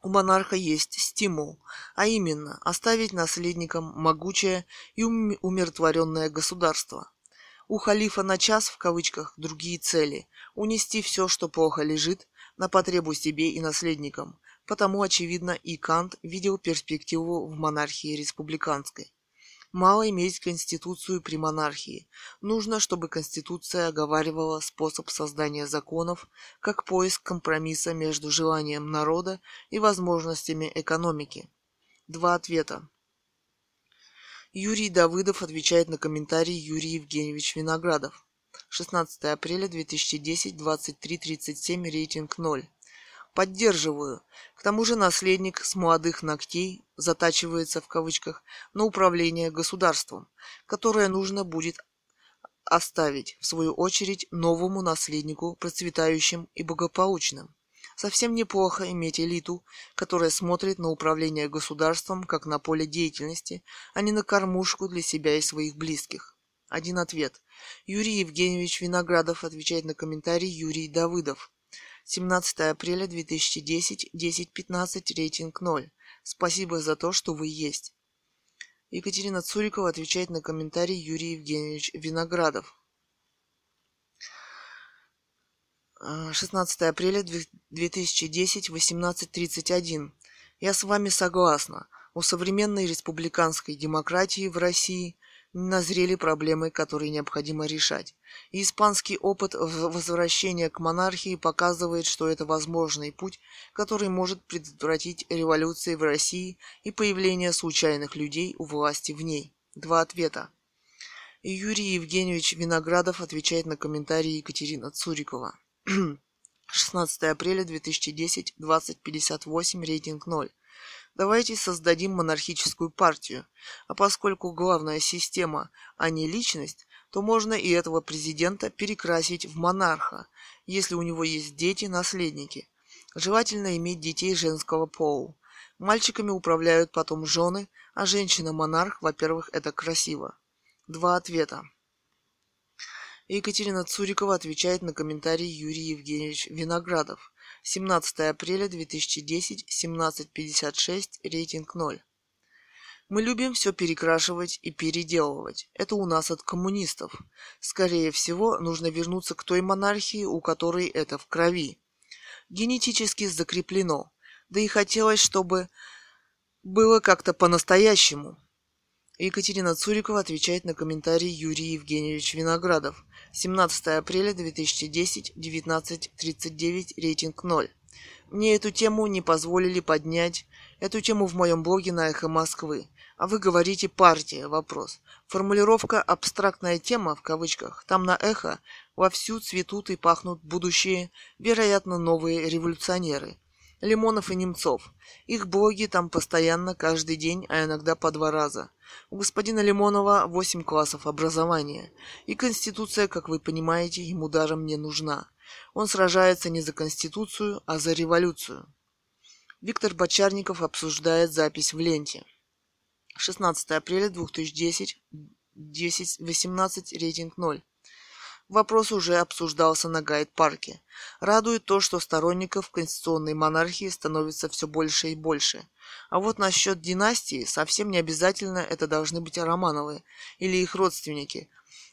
У монарха есть стимул, а именно оставить наследникам могучее и умиротворенное государство. У халифа на час, в кавычках, другие цели – унести все, что плохо лежит, на потребу себе и наследникам. Потому, очевидно, и Кант видел перспективу в монархии республиканской. Мало иметь конституцию при монархии. Нужно, чтобы конституция оговаривала способ создания законов как поиск компромисса между желанием народа и возможностями экономики. Два ответа. Юрий Давыдов отвечает на комментарий Юрий Евгеньевич Виноградов. 16 апреля 2010, 23.37, рейтинг 0. Поддерживаю. К тому же наследник с молодых ногтей затачивается в кавычках на управление государством, которое нужно будет оставить, в свою очередь, новому наследнику, процветающим и благополучным. Совсем неплохо иметь элиту, которая смотрит на управление государством как на поле деятельности, а не на кормушку для себя и своих близких. Один ответ. Юрий Евгеньевич Виноградов отвечает на комментарий Юрий Давыдов. 17 апреля 2010, 10.15, рейтинг 0. Спасибо за то, что вы есть. Екатерина Цурикова отвечает на комментарий Юрий Евгеньевич Виноградов. 16 а, апреля 2010, 18.31. Я с вами согласна. У современной республиканской демократии в России назрели проблемы, которые необходимо решать. И испанский опыт возвращения к монархии показывает, что это возможный путь, который может предотвратить революции в России и появление случайных людей у власти в ней. Два ответа. Юрий Евгеньевич Виноградов отвечает на комментарии Екатерина Цурикова. 16 апреля 2010, 2058, рейтинг 0. Давайте создадим монархическую партию. А поскольку главная система, а не личность, то можно и этого президента перекрасить в монарха, если у него есть дети-наследники. Желательно иметь детей женского пола. Мальчиками управляют потом жены, а женщина-монарх, во-первых, это красиво. Два ответа. Екатерина Цурикова отвечает на комментарий Юрий Евгеньевич Виноградов. 17 апреля 2010, 17.56, рейтинг 0. Мы любим все перекрашивать и переделывать. Это у нас от коммунистов. Скорее всего, нужно вернуться к той монархии, у которой это в крови. Генетически закреплено. Да и хотелось, чтобы было как-то по-настоящему. Екатерина Цурикова отвечает на комментарий Юрий Евгеньевич Виноградов. 17 апреля 2010, 19.39, рейтинг 0. Мне эту тему не позволили поднять. Эту тему в моем блоге на Эхо Москвы. А вы говорите «партия» – вопрос. Формулировка «абстрактная тема» в кавычках. Там на Эхо вовсю цветут и пахнут будущие, вероятно, новые революционеры. Лимонов и Немцов. Их блоги там постоянно, каждый день, а иногда по два раза. У господина Лимонова восемь классов образования, и Конституция, как вы понимаете, ему даром не нужна. Он сражается не за Конституцию, а за революцию. Виктор Бочарников обсуждает запись в ленте. 16 апреля 2010, 10.18, рейтинг 0. Вопрос уже обсуждался на гайд-парке. Радует то, что сторонников конституционной монархии становится все больше и больше. А вот насчет династии совсем не обязательно это должны быть Романовы или их родственники.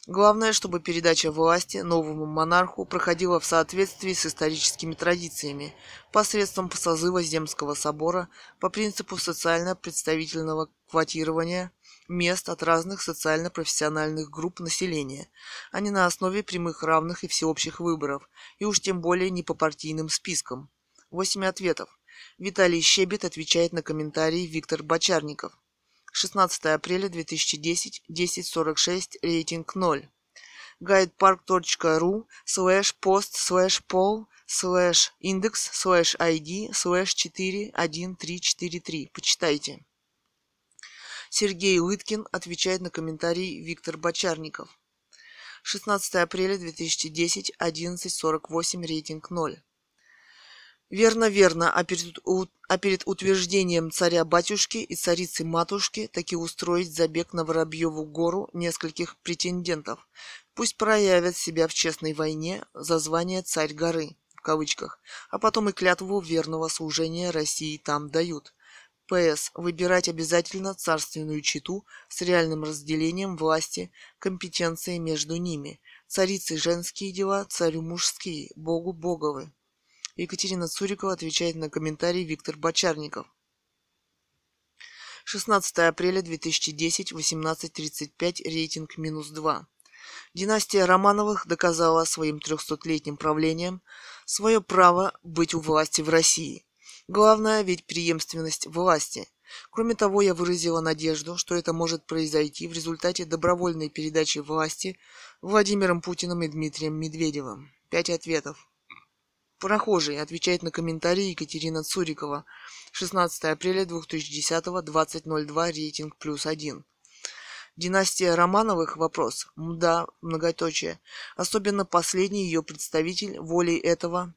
Главное, чтобы передача власти новому монарху проходила в соответствии с историческими традициями, посредством созыва Земского собора по принципу социально-представительного квотирования – мест от разных социально-профессиональных групп населения, а не на основе прямых равных и всеобщих выборов, и уж тем более не по партийным спискам. Восемь ответов. Виталий Щебет отвечает на комментарии Виктор Бочарников. 16 апреля 2010, 10.46, рейтинг 0. guidepark.ru слэш post слэш poll слэш индекс слэш ID слэш 41343. Почитайте. Сергей Лыткин отвечает на комментарий Виктор Бочарников. 16 апреля 2010, 11.48, рейтинг 0. Верно, верно, а перед, а перед утверждением царя-батюшки и царицы-матушки таки устроить забег на Воробьеву гору нескольких претендентов. Пусть проявят себя в честной войне за звание «царь горы», в кавычках, а потом и клятву верного служения России там дают. П.С. Выбирать обязательно царственную читу с реальным разделением власти, компетенции между ними. Царицы женские дела, царю мужские, богу боговы. Екатерина Цурикова отвечает на комментарий Виктор Бочарников. 16 апреля 2010, 18.35, рейтинг минус 2. Династия Романовых доказала своим трехсотлетним правлением свое право быть у власти в России. Главное ведь преемственность власти. Кроме того, я выразила надежду, что это может произойти в результате добровольной передачи власти Владимиром Путиным и Дмитрием Медведевым. Пять ответов. Прохожий отвечает на комментарии Екатерина Цурикова. 16 апреля 2010, 20.02, рейтинг плюс один. Династия Романовых – вопрос. Да, многоточие. Особенно последний ее представитель волей этого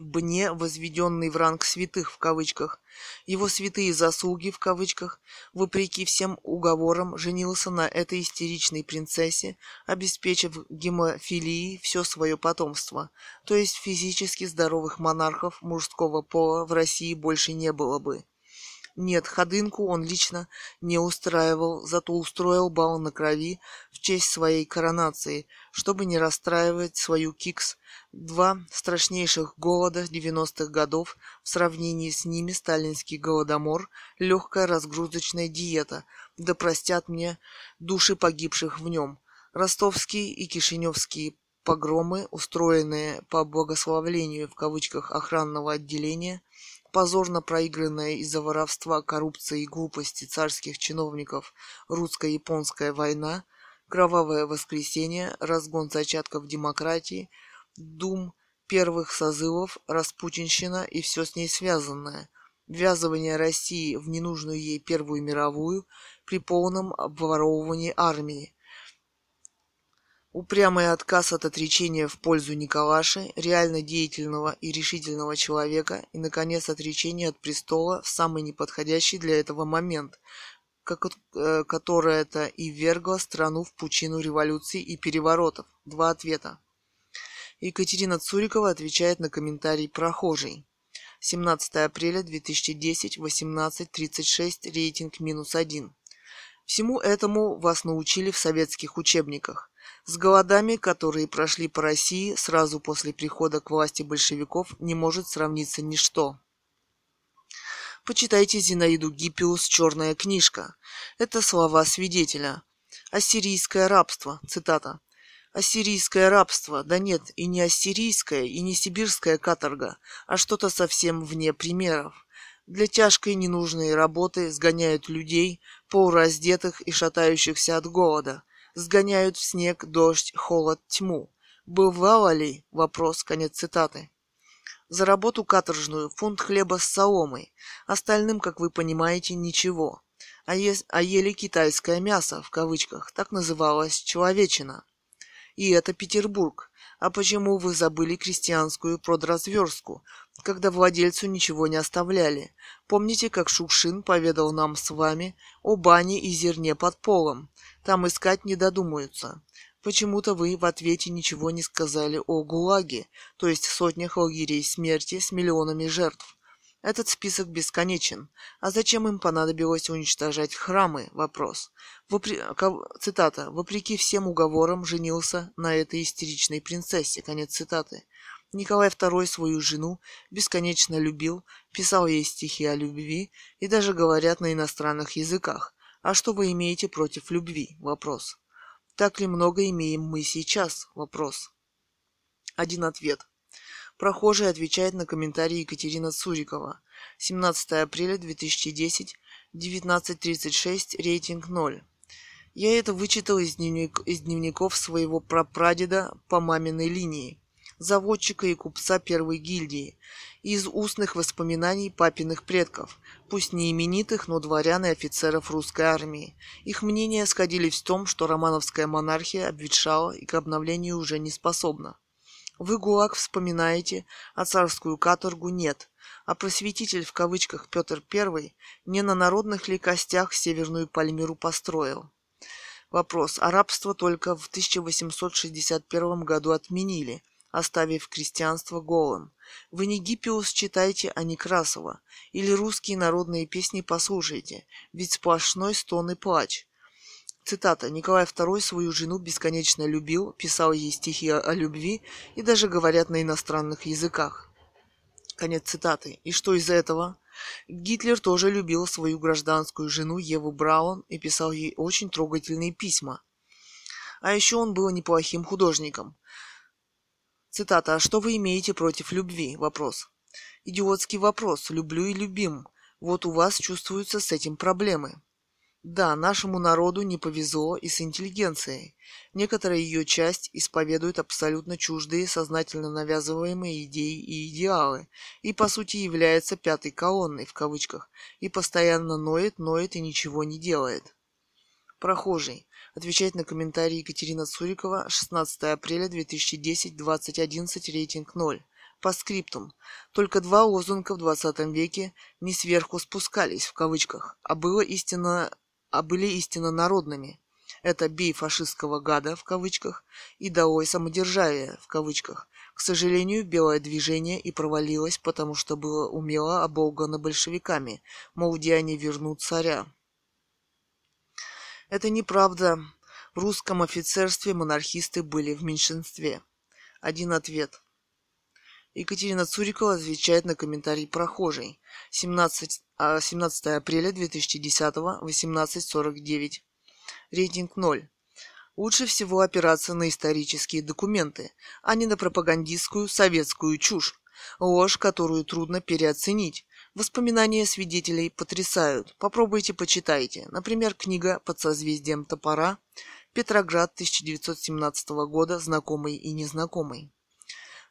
Бне, возведенный в ранг святых в кавычках, его святые заслуги в кавычках, вопреки всем уговорам, женился на этой истеричной принцессе, обеспечив гемофилией все свое потомство, то есть физически здоровых монархов мужского пола в России больше не было бы. Нет, ходынку он лично не устраивал, зато устроил бал на крови в честь своей коронации, чтобы не расстраивать свою кикс. Два страшнейших голода 90-х годов в сравнении с ними сталинский голодомор, легкая разгрузочная диета, да простят мне души погибших в нем. Ростовские и кишиневские погромы, устроенные по благословлению в кавычках охранного отделения – позорно проигранная из-за воровства, коррупции и глупости царских чиновников русско-японская война, кровавое воскресенье, разгон зачатков демократии, дум первых созывов, распутинщина и все с ней связанное, ввязывание России в ненужную ей Первую мировую при полном обворовывании армии, Упрямый отказ от отречения в пользу Николаши, реально деятельного и решительного человека, и, наконец, отречение от престола в самый неподходящий для этого момент, как, э, которое это и ввергло страну в пучину революций и переворотов. Два ответа. Екатерина Цурикова отвечает на комментарий прохожий. 17 апреля 2010, 18.36, рейтинг минус один. Всему этому вас научили в советских учебниках. С голодами, которые прошли по России сразу после прихода к власти большевиков, не может сравниться ничто. Почитайте Зинаиду Гиппиус «Черная книжка». Это слова свидетеля. Ассирийское рабство. Цитата. Ассирийское рабство, да нет, и не ассирийское, и не сибирская каторга, а что-то совсем вне примеров. Для тяжкой ненужной работы сгоняют людей, полураздетых и шатающихся от голода – сгоняют в снег, дождь, холод, тьму. Бывало ли? Вопрос, конец цитаты. За работу каторжную фунт хлеба с соломой. Остальным, как вы понимаете, ничего. А, е- а ели китайское мясо, в кавычках, так называлась человечина. И это Петербург. А почему вы забыли крестьянскую продразверстку, когда владельцу ничего не оставляли? Помните, как Шукшин поведал нам с вами о бане и зерне под полом? Там искать не додумаются. Почему-то вы в ответе ничего не сказали о ГУЛАГе, то есть сотнях лагерей смерти с миллионами жертв. Этот список бесконечен. А зачем им понадобилось уничтожать храмы? Вопрос. Вопри... Цитата. «Вопреки всем уговорам женился на этой истеричной принцессе». Конец цитаты. Николай II свою жену бесконечно любил, писал ей стихи о любви и даже говорят на иностранных языках. А что вы имеете против любви? Вопрос. Так ли много имеем мы сейчас? Вопрос. Один ответ. Прохожий отвечает на комментарий Екатерина Цурикова. 17 апреля 2010, 19.36, рейтинг 0. Я это вычитал из, дневник, из дневников своего прапрадеда по маминой линии заводчика и купца первой гильдии, из устных воспоминаний папиных предков, пусть не именитых, но дворян и офицеров русской армии. Их мнения сходились в том, что романовская монархия обветшала и к обновлению уже не способна. Вы, ГУЛАГ, вспоминаете, а царскую каторгу нет. А просветитель в кавычках Петр I не на народных ли костях Северную Пальмиру построил? Вопрос. А рабство только в 1861 году отменили – оставив крестьянство голым. Вы не Гиппиус читайте, а Некрасова. Или русские народные песни послушайте, ведь сплошной стон и плач. Цитата. Николай II свою жену бесконечно любил, писал ей стихи о любви и даже говорят на иностранных языках. Конец цитаты. И что из этого? Гитлер тоже любил свою гражданскую жену Еву Браун и писал ей очень трогательные письма. А еще он был неплохим художником. Цитата. «А что вы имеете против любви?» Вопрос. Идиотский вопрос. Люблю и любим. Вот у вас чувствуются с этим проблемы. Да, нашему народу не повезло и с интеллигенцией. Некоторая ее часть исповедует абсолютно чуждые, сознательно навязываемые идеи и идеалы, и по сути является пятой колонной, в кавычках, и постоянно ноет, ноет и ничего не делает. Прохожий. Отвечает на комментарии Екатерина Цурикова, 16 апреля 2010, 2011, рейтинг 0. По скриптум. Только два лозунга в 20 веке не сверху спускались, в кавычках, а, было истинно, а были истинно народными. Это «бей фашистского гада» в кавычках и «долой самодержавие» в кавычках. К сожалению, белое движение и провалилось, потому что было умело оболгано большевиками, мол, где они вернут царя. Это неправда. В русском офицерстве монархисты были в меньшинстве. Один ответ. Екатерина Цурикова отвечает на комментарий прохожий. 17, 17 а, апреля 2010, 18.49. Рейтинг 0. Лучше всего опираться на исторические документы, а не на пропагандистскую советскую чушь. Ложь, которую трудно переоценить. Воспоминания свидетелей потрясают. Попробуйте почитайте. Например, книга «Под созвездием топора», Петроград 1917 года, знакомый и незнакомый.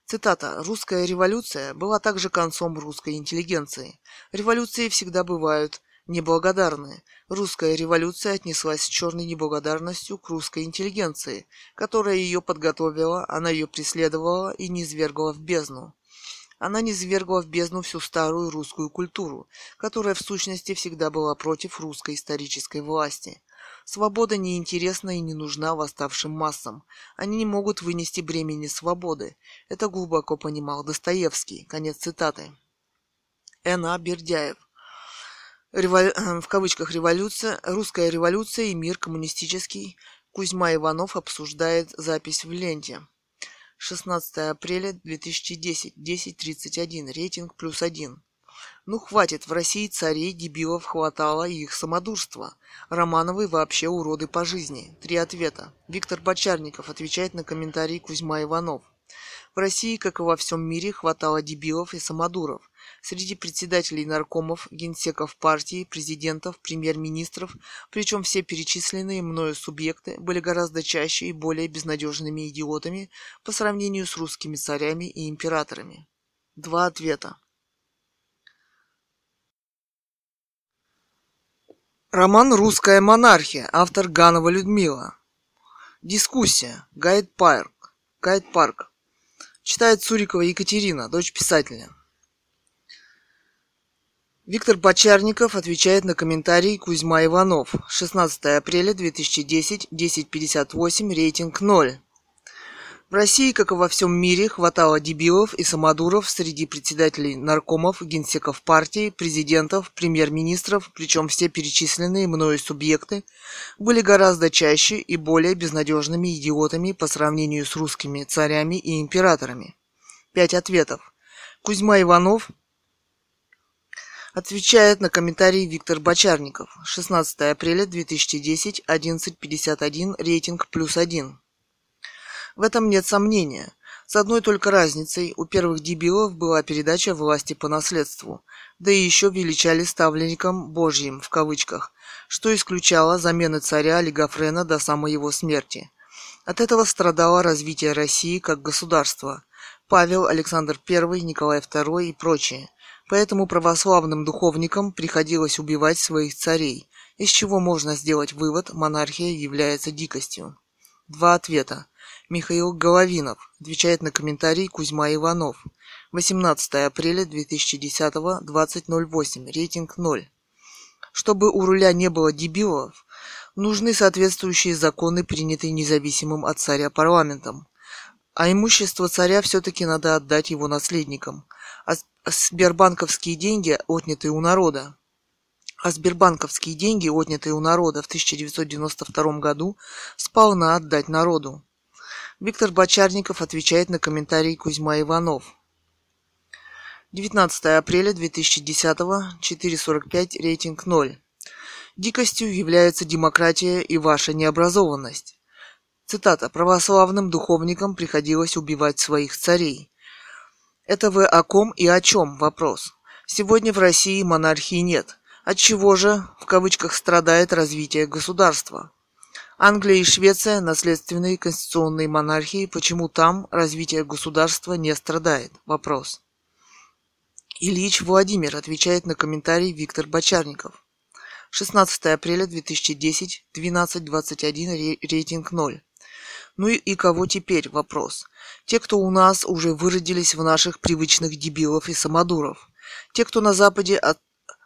Цитата. «Русская революция была также концом русской интеллигенции. Революции всегда бывают неблагодарны. Русская революция отнеслась с черной неблагодарностью к русской интеллигенции, которая ее подготовила, она ее преследовала и низвергла в бездну. Она низвергла в бездну всю старую русскую культуру, которая в сущности всегда была против русской исторической власти. Свобода неинтересна и не нужна восставшим массам. Они не могут вынести бремени свободы. Это глубоко понимал Достоевский. Конец цитаты. Н.А. Бердяев. Револю... В кавычках «революция», «русская революция» и «мир коммунистический». Кузьма Иванов обсуждает запись в ленте. 16 апреля 2010, 10.31, рейтинг плюс один. Ну хватит, в России царей, дебилов хватало и их самодурства. Романовы вообще уроды по жизни. Три ответа. Виктор Бочарников отвечает на комментарий Кузьма Иванов. В России, как и во всем мире, хватало дебилов и самодуров. Среди председателей наркомов, генсеков партии, президентов, премьер-министров, причем все перечисленные мною субъекты были гораздо чаще и более безнадежными идиотами по сравнению с русскими царями и императорами. Два ответа. Роман «Русская монархия», автор Ганова Людмила. Дискуссия. Гайд Парк. Гайд Парк. Читает Цурикова Екатерина, дочь писателя. Виктор Бочарников отвечает на комментарий Кузьма Иванов. 16 апреля 2010, 10.58, рейтинг 0. В России, как и во всем мире, хватало дебилов и самодуров среди председателей наркомов, генсеков партии, президентов, премьер-министров, причем все перечисленные мною субъекты были гораздо чаще и более безнадежными идиотами по сравнению с русскими царями и императорами. Пять ответов. Кузьма Иванов отвечает на комментарий Виктор Бочарников. 16 апреля 2010, 11.51, рейтинг плюс один. В этом нет сомнения. С одной только разницей, у первых дебилов была передача власти по наследству, да и еще величали ставленником «божьим» в кавычках, что исключало замены царя Олигофрена до самой его смерти. От этого страдало развитие России как государства. Павел, Александр I, Николай II и прочие. Поэтому православным духовникам приходилось убивать своих царей, из чего можно сделать вывод, монархия является дикостью. Два ответа. Михаил Головинов отвечает на комментарий Кузьма Иванов. 18 апреля 2010, 20.08, рейтинг 0. Чтобы у руля не было дебилов, нужны соответствующие законы, принятые независимым от царя парламентом. А имущество царя все-таки надо отдать его наследникам. А сбербанковские деньги, отнятые у народа, а сбербанковские деньги, отнятые у народа в 1992 году, сполна отдать народу. Виктор Бочарников отвечает на комментарий Кузьма Иванов. 19 апреля 2010, 4.45, рейтинг 0. Дикостью является демократия и ваша необразованность. Цитата. «Православным духовникам приходилось убивать своих царей». Это вы о ком и о чем вопрос. Сегодня в России монархии нет. От чего же, в кавычках, страдает развитие государства? Англия и Швеция – наследственные конституционные монархии. Почему там развитие государства не страдает? Вопрос. Ильич Владимир отвечает на комментарий Виктор Бочарников. 16 апреля 2010, 12.21, рейтинг 0. Ну и, и кого теперь? Вопрос. Те, кто у нас уже выродились в наших привычных дебилов и самодуров. Те, кто на Западе от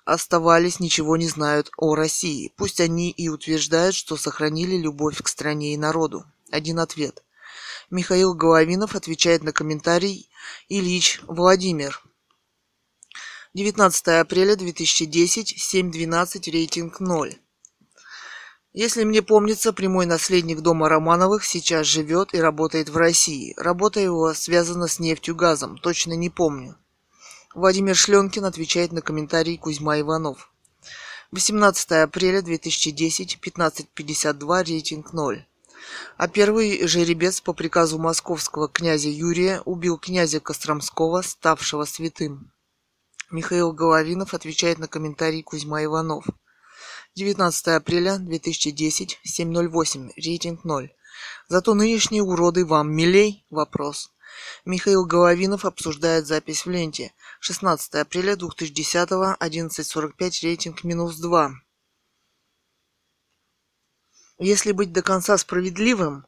оставались, ничего не знают о России. Пусть они и утверждают, что сохранили любовь к стране и народу. Один ответ. Михаил Головинов отвечает на комментарий Ильич Владимир. 19 апреля 2010, 7.12, рейтинг 0. Если мне помнится, прямой наследник дома Романовых сейчас живет и работает в России. Работа его связана с нефтью газом, точно не помню. Владимир Шленкин отвечает на комментарий Кузьма Иванов. 18 апреля 2010, 15.52, рейтинг 0. А первый жеребец по приказу московского князя Юрия убил князя Костромского, ставшего святым. Михаил Головинов отвечает на комментарий Кузьма Иванов. 19 апреля 2010, 7.08, рейтинг 0. Зато нынешние уроды вам милей? Вопрос. Михаил Головинов обсуждает запись в ленте. 16 апреля 2010, 11.45, рейтинг минус 2. Если быть до конца справедливым,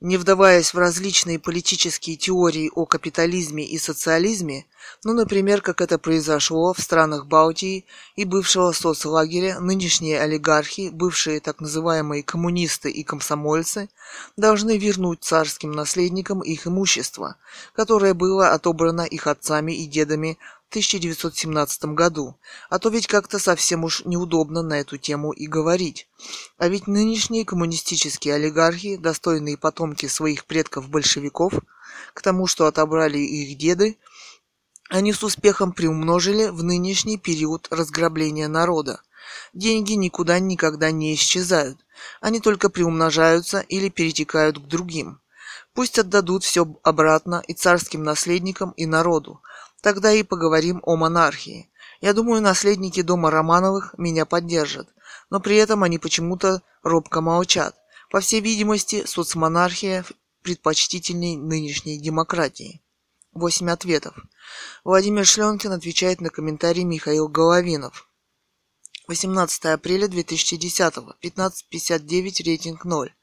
не вдаваясь в различные политические теории о капитализме и социализме, ну, например, как это произошло в странах Балтии и бывшего соцлагеря, нынешние олигархи, бывшие так называемые коммунисты и комсомольцы, должны вернуть царским наследникам их имущество, которое было отобрано их отцами и дедами 1917 году, а то ведь как-то совсем уж неудобно на эту тему и говорить. А ведь нынешние коммунистические олигархи, достойные потомки своих предков-большевиков, к тому, что отобрали их деды, они с успехом приумножили в нынешний период разграбления народа. Деньги никуда никогда не исчезают, они только приумножаются или перетекают к другим. Пусть отдадут все обратно и царским наследникам, и народу, Тогда и поговорим о монархии. Я думаю, наследники дома Романовых меня поддержат, но при этом они почему-то робко молчат. По всей видимости, соцмонархия предпочтительней нынешней демократии. Восемь ответов. Владимир Шленкин отвечает на комментарий Михаил Головинов. 18 апреля 2010, 15.59, рейтинг 0.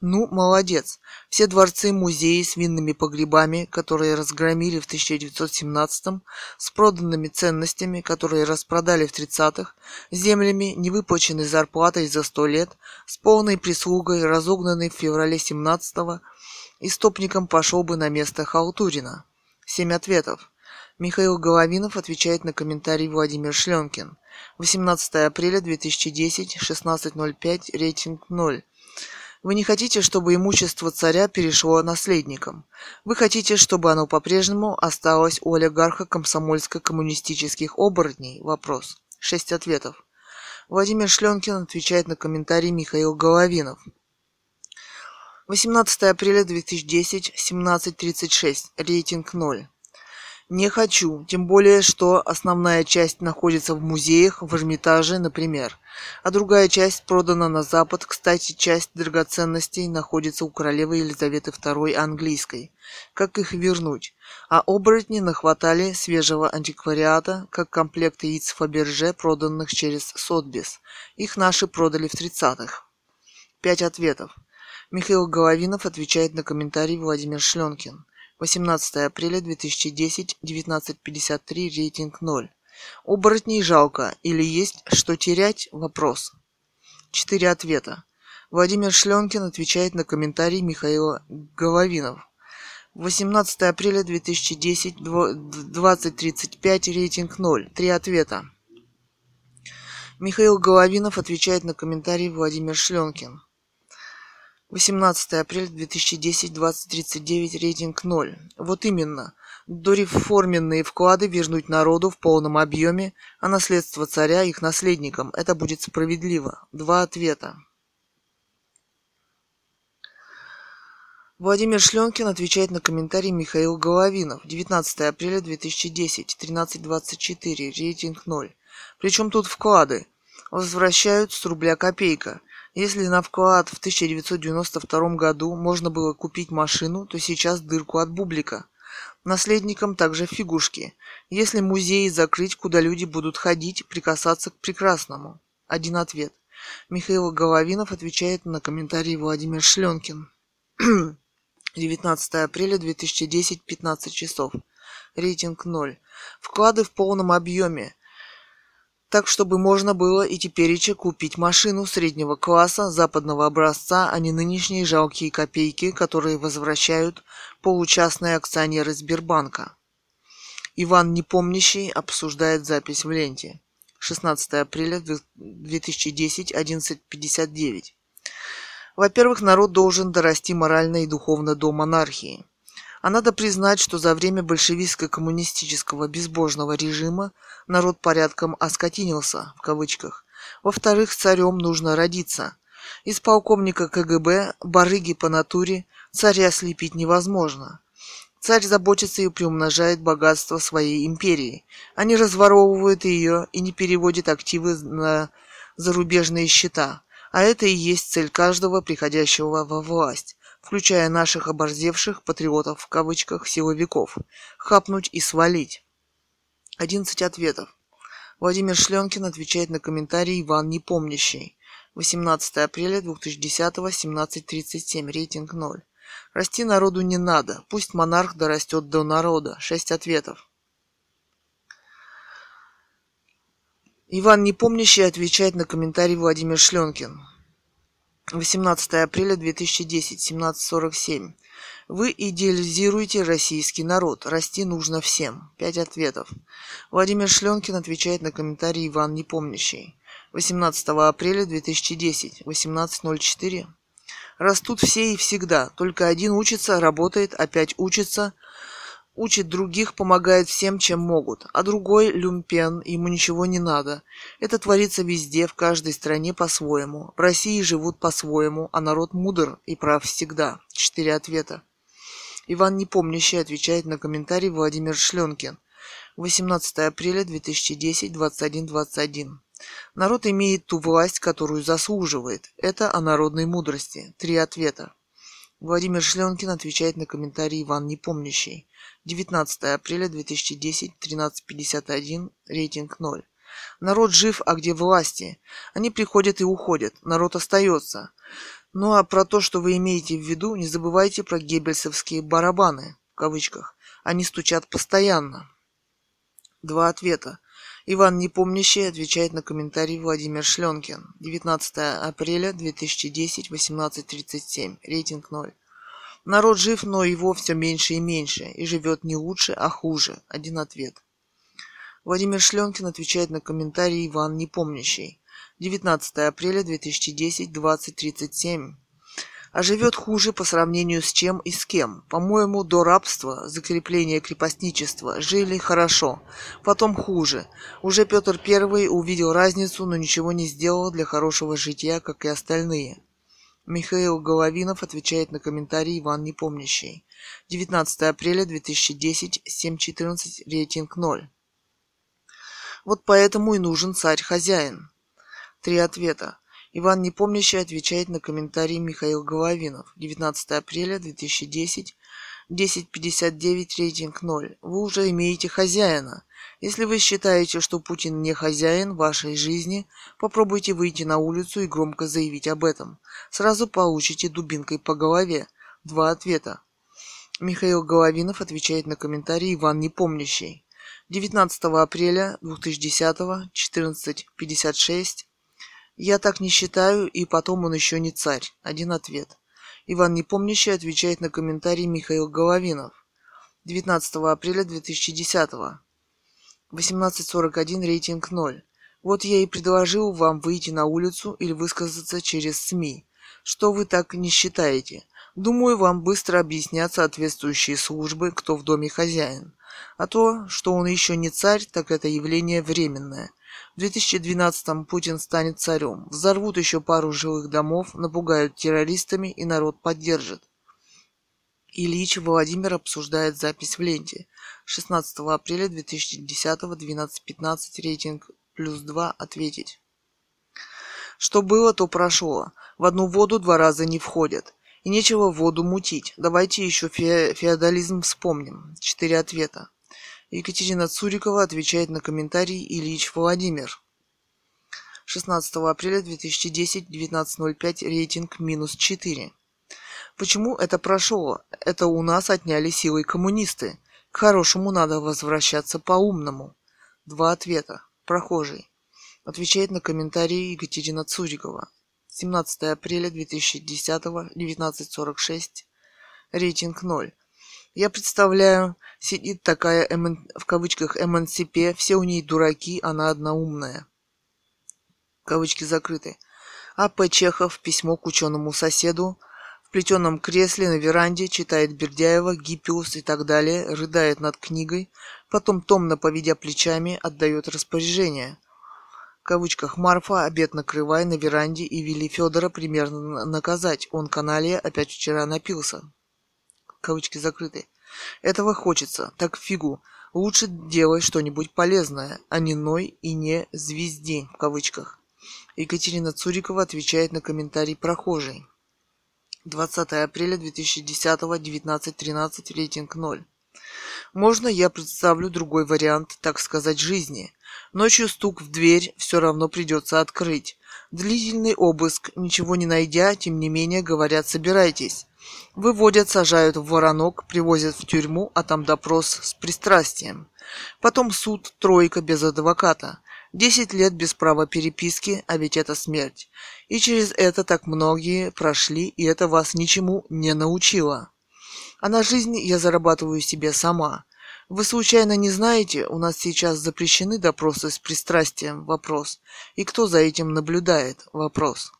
Ну, молодец. Все дворцы, музеи с винными погребами, которые разгромили в 1917-м, с проданными ценностями, которые распродали в 30-х, землями, невыплаченной зарплатой за сто лет, с полной прислугой, разогнанной в феврале 17-го, истопником пошел бы на место Халтурина. Семь ответов. Михаил Головинов отвечает на комментарий Владимир Шленкин. 18 апреля 2010, 16.05, рейтинг 0. Вы не хотите, чтобы имущество царя перешло наследникам. Вы хотите, чтобы оно по-прежнему осталось у олигарха комсомольско-коммунистических оборотней? Вопрос. Шесть ответов. Владимир Шленкин отвечает на комментарий Михаил Головинов. 18 апреля 2010, 17.36. Рейтинг 0. Не хочу, тем более, что основная часть находится в музеях, в Эрмитаже, например, а другая часть продана на Запад. Кстати, часть драгоценностей находится у королевы Елизаветы II английской. Как их вернуть? А оборотни нахватали свежего антиквариата, как комплект яиц Фаберже, проданных через Сотбис. Их наши продали в 30-х. Пять ответов. Михаил Головинов отвечает на комментарий Владимир Шленкин. 18 апреля 2010, 19.53, рейтинг 0. Оборотней жалко или есть что терять? Вопрос. Четыре ответа. Владимир Шленкин отвечает на комментарий Михаила Головинов. 18 апреля 2010, 20.35, рейтинг 0. Три ответа. Михаил Головинов отвечает на комментарий Владимир Шленкин. 18 апреля 2010, 2039, рейтинг 0. Вот именно. Дореформенные вклады вернуть народу в полном объеме, а наследство царя их наследникам. Это будет справедливо. Два ответа. Владимир Шленкин отвечает на комментарий Михаил Головинов. 19 апреля 2010, 13.24, рейтинг 0. Причем тут вклады? Возвращают с рубля копейка. Если на вклад в 1992 году можно было купить машину, то сейчас дырку от бублика. Наследникам также фигушки. Если музей закрыть, куда люди будут ходить, прикасаться к прекрасному. Один ответ. Михаил Головинов отвечает на комментарий Владимир Шленкин. 19 апреля 2010, 15 часов. Рейтинг 0. Вклады в полном объеме. Так чтобы можно было и тепереча купить машину среднего класса западного образца, а не нынешние жалкие копейки, которые возвращают получастные акционеры Сбербанка. Иван Непомнящий обсуждает запись в ленте. 16 апреля 2010, 11.59. Во-первых, народ должен дорасти морально и духовно до монархии. А надо признать, что за время большевистско-коммунистического безбожного режима народ порядком «оскотинился», в кавычках. Во-вторых, царем нужно родиться. Из полковника КГБ, барыги по натуре, царя слепить невозможно. Царь заботится и приумножает богатство своей империи, не разворовывает ее и не переводит активы на зарубежные счета. А это и есть цель каждого приходящего во власть включая наших оборзевших патриотов в кавычках силовиков, хапнуть и свалить. 11 ответов. Владимир Шленкин отвечает на комментарий Иван Непомнящий. 18 апреля 2010, 17.37, рейтинг 0. Расти народу не надо, пусть монарх дорастет до народа. 6 ответов. Иван Непомнящий отвечает на комментарий Владимир Шленкин. 18 апреля 2010, 17.47. Вы идеализируете российский народ. Расти нужно всем. Пять ответов. Владимир Шленкин отвечает на комментарий Иван Непомнящий. 18 апреля 2010, 18.04. Растут все и всегда. Только один учится, работает, опять учится, учит других, помогает всем, чем могут, а другой люмпен, ему ничего не надо. Это творится везде, в каждой стране по-своему. В России живут по-своему, а народ мудр и прав всегда. Четыре ответа. Иван Непомнящий отвечает на комментарий Владимир Шленкин. 18 апреля 2010, 21.21. Народ имеет ту власть, которую заслуживает. Это о народной мудрости. Три ответа. Владимир Шленкин отвечает на комментарий Иван Непомнящий. 19 апреля 2010, 13.51, рейтинг 0. Народ жив, а где власти? Они приходят и уходят, народ остается. Ну а про то, что вы имеете в виду, не забывайте про геббельсовские барабаны, в кавычках. Они стучат постоянно. Два ответа. Иван Непомнящий отвечает на комментарий Владимир Шленкин. 19 апреля 2010, 18.37. Рейтинг 0. Народ жив, но его все меньше и меньше, и живет не лучше, а хуже. Один ответ. Владимир Шленкин отвечает на комментарий Иван Непомнящий. 19 апреля 2010, 20.37 а живет хуже по сравнению с чем и с кем. По-моему, до рабства, закрепления крепостничества жили хорошо, потом хуже. Уже Петр I увидел разницу, но ничего не сделал для хорошего жития, как и остальные. Михаил Головинов отвечает на комментарий Иван Непомнящий. 19 апреля 2010, 7.14, рейтинг 0. Вот поэтому и нужен царь-хозяин. Три ответа. Иван Непомнящий отвечает на комментарий Михаил Головинов. 19 апреля 2010, 10.59, рейтинг 0. Вы уже имеете хозяина. Если вы считаете, что Путин не хозяин вашей жизни, попробуйте выйти на улицу и громко заявить об этом. Сразу получите дубинкой по голове. Два ответа. Михаил Головинов отвечает на комментарий Иван Непомнящий. 19 апреля 2010, 14.56, я так не считаю, и потом он еще не царь. Один ответ. Иван Непомнящий отвечает на комментарий Михаил Головинов. 19 апреля 2010. 18.41 рейтинг 0. Вот я и предложил вам выйти на улицу или высказаться через СМИ. Что вы так не считаете? Думаю, вам быстро объяснят соответствующие службы, кто в доме хозяин. А то, что он еще не царь, так это явление временное. В 2012-м Путин станет царем. Взорвут еще пару жилых домов, напугают террористами и народ поддержит. Ильич Владимир обсуждает запись в ленте. 16 апреля 2010 12.15 рейтинг плюс 2 ответить. Что было, то прошло. В одну воду два раза не входят. И нечего воду мутить. Давайте еще фе феодализм вспомним. Четыре ответа. Екатерина Цурикова отвечает на комментарий Ильич Владимир. 16 апреля 2010, 19.05, рейтинг минус 4. Почему это прошло? Это у нас отняли силой коммунисты. К хорошему надо возвращаться по-умному. Два ответа. Прохожий. Отвечает на комментарии Екатерина Цурикова. 17 апреля 2010, 19.46. Рейтинг 0. Я представляю, сидит такая в кавычках МНСП, все у ней дураки, она одна умная. Кавычки закрыты. А.П. Чехов, письмо к ученому соседу, в плетеном кресле на веранде читает Бердяева, Гиппиус и так далее, рыдает над книгой, потом томно поведя плечами, отдает распоряжение. В кавычках Марфа обед накрывай на веранде и вели Федора примерно наказать. Он каналия опять вчера напился. Кавычки закрыты. Этого хочется, так фигу. Лучше делай что-нибудь полезное, а не ной и не звезди, в кавычках. Екатерина Цурикова отвечает на комментарий прохожей. 20 апреля 2010, 19.13, рейтинг 0. Можно я представлю другой вариант, так сказать, жизни. Ночью стук в дверь все равно придется открыть. Длительный обыск, ничего не найдя, тем не менее, говорят, собирайтесь. Выводят, сажают в воронок, привозят в тюрьму, а там допрос с пристрастием. Потом суд, тройка без адвоката. Десять лет без права переписки, а ведь это смерть. И через это так многие прошли, и это вас ничему не научило. А на жизнь я зарабатываю себе сама. Вы случайно не знаете, у нас сейчас запрещены допросы с пристрастием? Вопрос. И кто за этим наблюдает? Вопрос.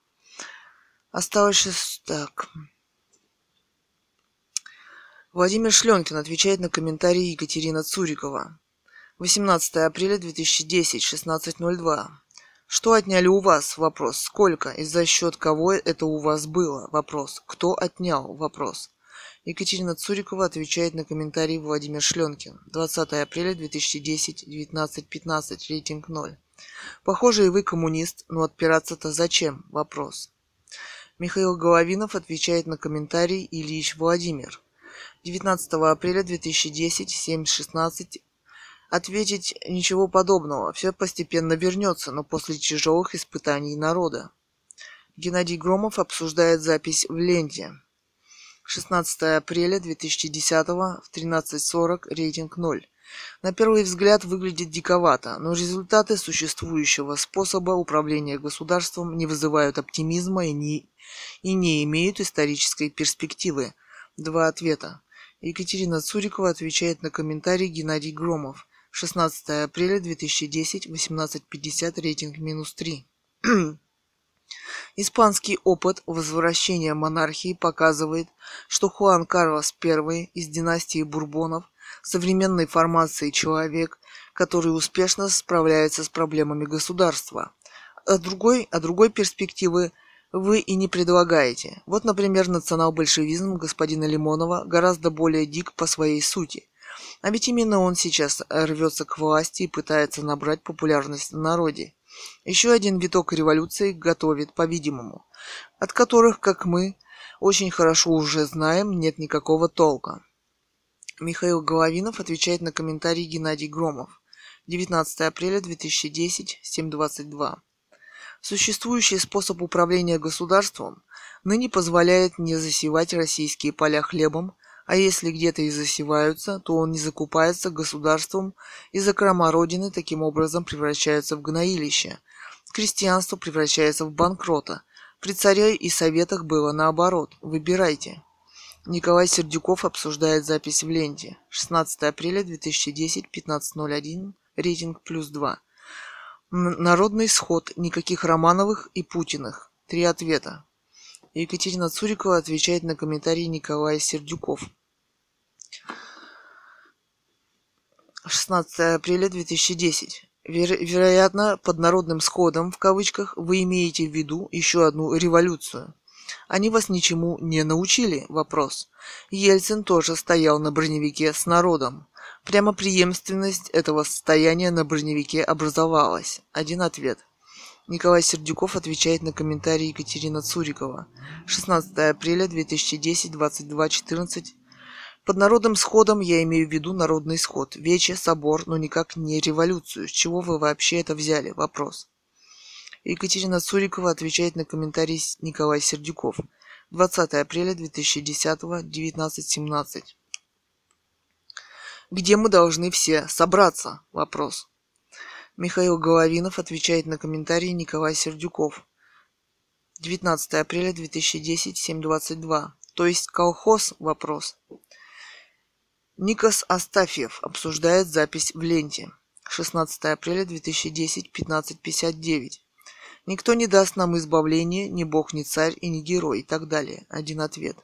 Осталось. Так. Владимир Шленкин отвечает на комментарии Екатерина Цурикова. 18 апреля 2010, 16.02. Что отняли у вас? Вопрос. Сколько? И за счет кого это у вас было? Вопрос. Кто отнял? Вопрос. Екатерина Цурикова отвечает на комментарий Владимир Шленкин. 20 апреля 2010, 19.15. Рейтинг 0. Похоже, и вы коммунист, но отпираться-то зачем? Вопрос. Михаил Головинов отвечает на комментарий Ильич Владимир. 19 апреля 2010, 7.16 Ответить ничего подобного. Все постепенно вернется, но после тяжелых испытаний народа. Геннадий Громов обсуждает запись в ленте. 16 апреля 2010 в 13.40 рейтинг 0. На первый взгляд выглядит диковато, но результаты существующего способа управления государством не вызывают оптимизма и не, и не имеют исторической перспективы. Два ответа. Екатерина Цурикова отвечает на комментарий Геннадий Громов. 16 апреля 2010, 18.50, рейтинг минус 3. Испанский опыт возвращения монархии показывает, что Хуан Карлос I из династии Бурбонов современной формации человек, который успешно справляется с проблемами государства. А другой, а другой перспективы вы и не предлагаете. Вот, например, национал-большевизм господина Лимонова гораздо более дик по своей сути. А ведь именно он сейчас рвется к власти и пытается набрать популярность в народе. Еще один виток революции готовит, по-видимому, от которых, как мы очень хорошо уже знаем, нет никакого толка. Михаил Головинов отвечает на комментарий Геннадий Громов. 19 апреля 2010, 7.22. Существующий способ управления государством ныне позволяет не засевать российские поля хлебом, а если где-то и засеваются, то он не закупается государством, и закрома Родины таким образом превращаются в гноилище. Крестьянство превращается в банкрота. При царе и советах было наоборот. Выбирайте. Николай Сердюков обсуждает запись в ленте. 16 апреля 2010, 15.01, рейтинг плюс 2. Народный сход, никаких Романовых и Путиных. Три ответа. Екатерина Цурикова отвечает на комментарии Николая Сердюков. 16 апреля 2010. Веро- вероятно, под народным сходом, в кавычках, вы имеете в виду еще одну революцию. Они вас ничему не научили? Вопрос. Ельцин тоже стоял на броневике с народом. Прямо преемственность этого состояния на броневике образовалась. Один ответ. Николай Сердюков отвечает на комментарий Екатерина Цурикова. 16 апреля 2010, 22.14. Под народным сходом я имею в виду народный сход, вече, собор, но никак не революцию. С чего вы вообще это взяли? Вопрос. Екатерина Цурикова отвечает на комментарий Николай Сердюков. 20 апреля 2010, 19.17. Где мы должны все собраться? Вопрос. Михаил Головинов отвечает на комментарии Николай Сердюков. 19 апреля 2010, 7.22. То есть колхоз? Вопрос. Никос Астафьев обсуждает запись в ленте. 16 апреля 2010, 15.59. Никто не даст нам избавления, ни бог, ни царь и ни герой и так далее. Один ответ.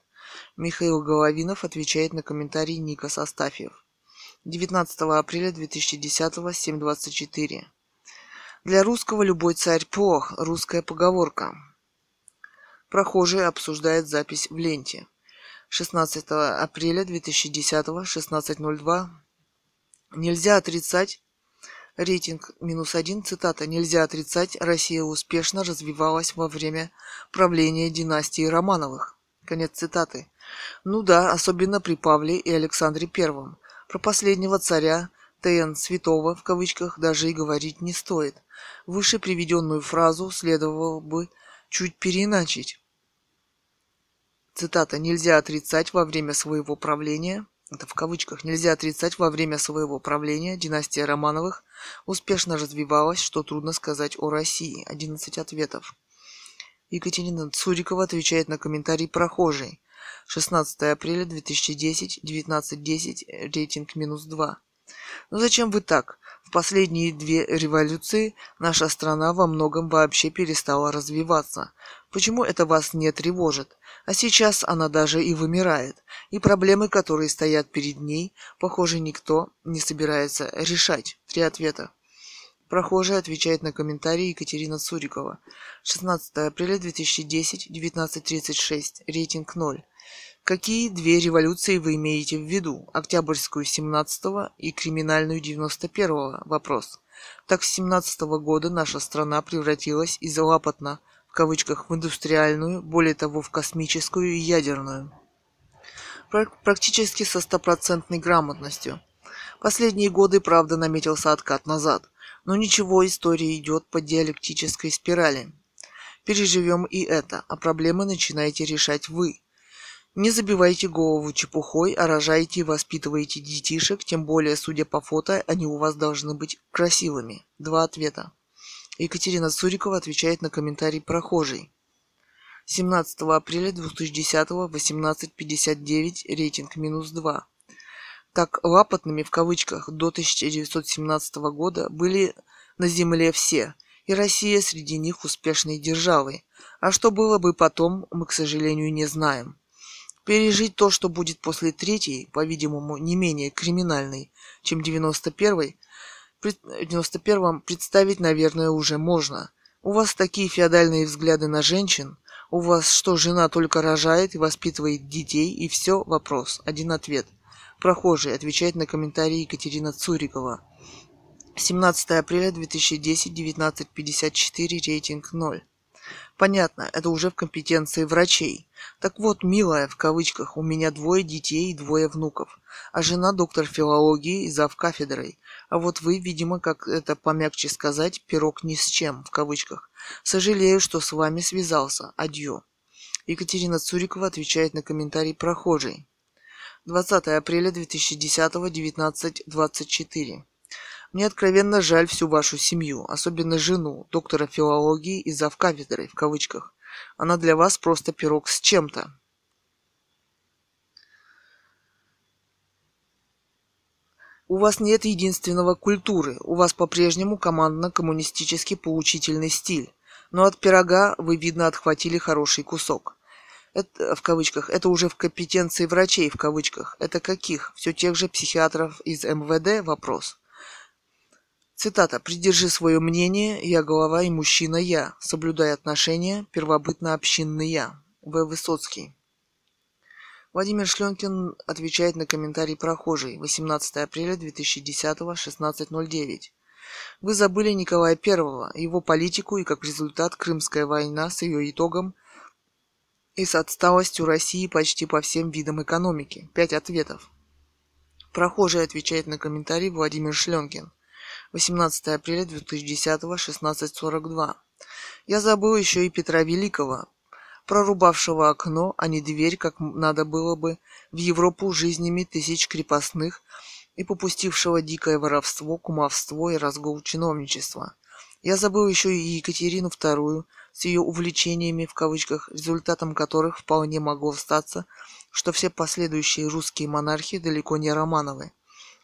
Михаил Головинов отвечает на комментарий Никос Астафьев. 19 апреля 2010, 7.24. Для русского любой царь плох. Русская поговорка. Прохожий обсуждает запись в ленте. 16 апреля 2010, 16.02. Нельзя отрицать Рейтинг минус один, цитата, «Нельзя отрицать, Россия успешно развивалась во время правления династии Романовых». Конец цитаты. Ну да, особенно при Павле и Александре Первом. Про последнего царя ТН Святого в кавычках даже и говорить не стоит. Выше приведенную фразу следовало бы чуть переиначить. Цитата «Нельзя отрицать во время своего правления» это в кавычках, нельзя отрицать, во время своего правления династия Романовых успешно развивалась, что трудно сказать о России. 11 ответов. Екатерина Цурикова отвечает на комментарий прохожий. 16 апреля 2010, 19.10, рейтинг минус 2. Ну зачем вы так? В последние две революции наша страна во многом вообще перестала развиваться. Почему это вас не тревожит? А сейчас она даже и вымирает. И проблемы, которые стоят перед ней, похоже, никто не собирается решать. Три ответа. Прохожий отвечает на комментарии Екатерина Цурикова. 16 апреля 2010, 19.36, рейтинг 0. Какие две революции вы имеете в виду? Октябрьскую 17 и криминальную 91 -го? Вопрос. Так с 17 -го года наша страна превратилась из лапотно в кавычках в индустриальную, более того в космическую и ядерную. Практически со стопроцентной грамотностью. Последние годы, правда, наметился откат назад. Но ничего, история идет по диалектической спирали. Переживем и это, а проблемы начинаете решать вы – не забивайте голову чепухой, а рожайте и воспитывайте детишек, тем более, судя по фото, они у вас должны быть красивыми. Два ответа. Екатерина Цурикова отвечает на комментарий прохожий. 17 апреля 2010 18.59 рейтинг минус 2. Так лапотными в кавычках до 1917 года были на земле все, и Россия среди них успешной державой. А что было бы потом, мы, к сожалению, не знаем. Пережить то, что будет после третьей, по-видимому, не менее криминальной, чем 91-й, в 91-м представить, наверное, уже можно. У вас такие феодальные взгляды на женщин. У вас что, жена только рожает и воспитывает детей, и все? Вопрос. Один ответ. Прохожий отвечает на комментарии Екатерина Цурикова. 17 апреля 2010, 19.54, рейтинг 0. Понятно, это уже в компетенции врачей. Так вот, милая, в кавычках, у меня двое детей и двое внуков, а жена доктор филологии и зав кафедрой. А вот вы, видимо, как это помягче сказать, пирог ни с чем, в кавычках. Сожалею, что с вами связался. Адью. Екатерина Цурикова отвечает на комментарий прохожей. 20 апреля 2010, 19.24. Мне откровенно жаль всю вашу семью, особенно жену, доктора филологии и завкафедрой, в кавычках. Она для вас просто пирог с чем-то. У вас нет единственного культуры, у вас по-прежнему командно-коммунистический поучительный стиль. Но от пирога вы, видно, отхватили хороший кусок. Это, в кавычках, это уже в компетенции врачей, в кавычках. Это каких? Все тех же психиатров из МВД? Вопрос. Цитата. «Придержи свое мнение, я голова и мужчина я, соблюдай отношения, первобытно-общинный я». В. Высоцкий. Владимир Шленкин отвечает на комментарий прохожий. 18 апреля 2010, 16.09. Вы забыли Николая I, его политику и как результат Крымская война с ее итогом и с отсталостью России почти по всем видам экономики. Пять ответов. Прохожий отвечает на комментарий Владимир Шленкин. 18 апреля 2010, 16.42. Я забыл еще и Петра Великого, прорубавшего окно, а не дверь, как надо было бы, в Европу жизнями тысяч крепостных и попустившего дикое воровство, кумовство и разгул чиновничества. Я забыл еще и Екатерину II с ее увлечениями в кавычках, результатом которых вполне могло статься, что все последующие русские монархи далеко не Романовы.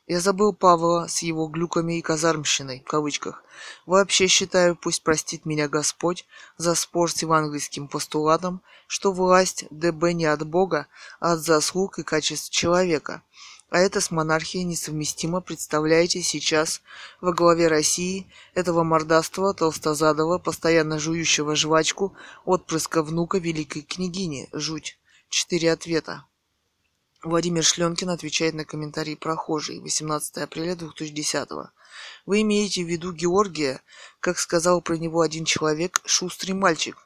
Я забыл Павла с его глюками и казармщиной, в кавычках. Вообще считаю, пусть простит меня Господь за спор с евангельским постулатом, что власть ДБ не от Бога, а от заслуг и качеств человека. А это с монархией несовместимо, представляете, сейчас во главе России этого мордастого, толстозадого, постоянно жующего жвачку, отпрыска внука великой княгини. Жуть. Четыре ответа. Владимир Шленкин отвечает на комментарий прохожий 18 апреля 2010 Вы имеете в виду Георгия, как сказал про него один человек, шустрый мальчик.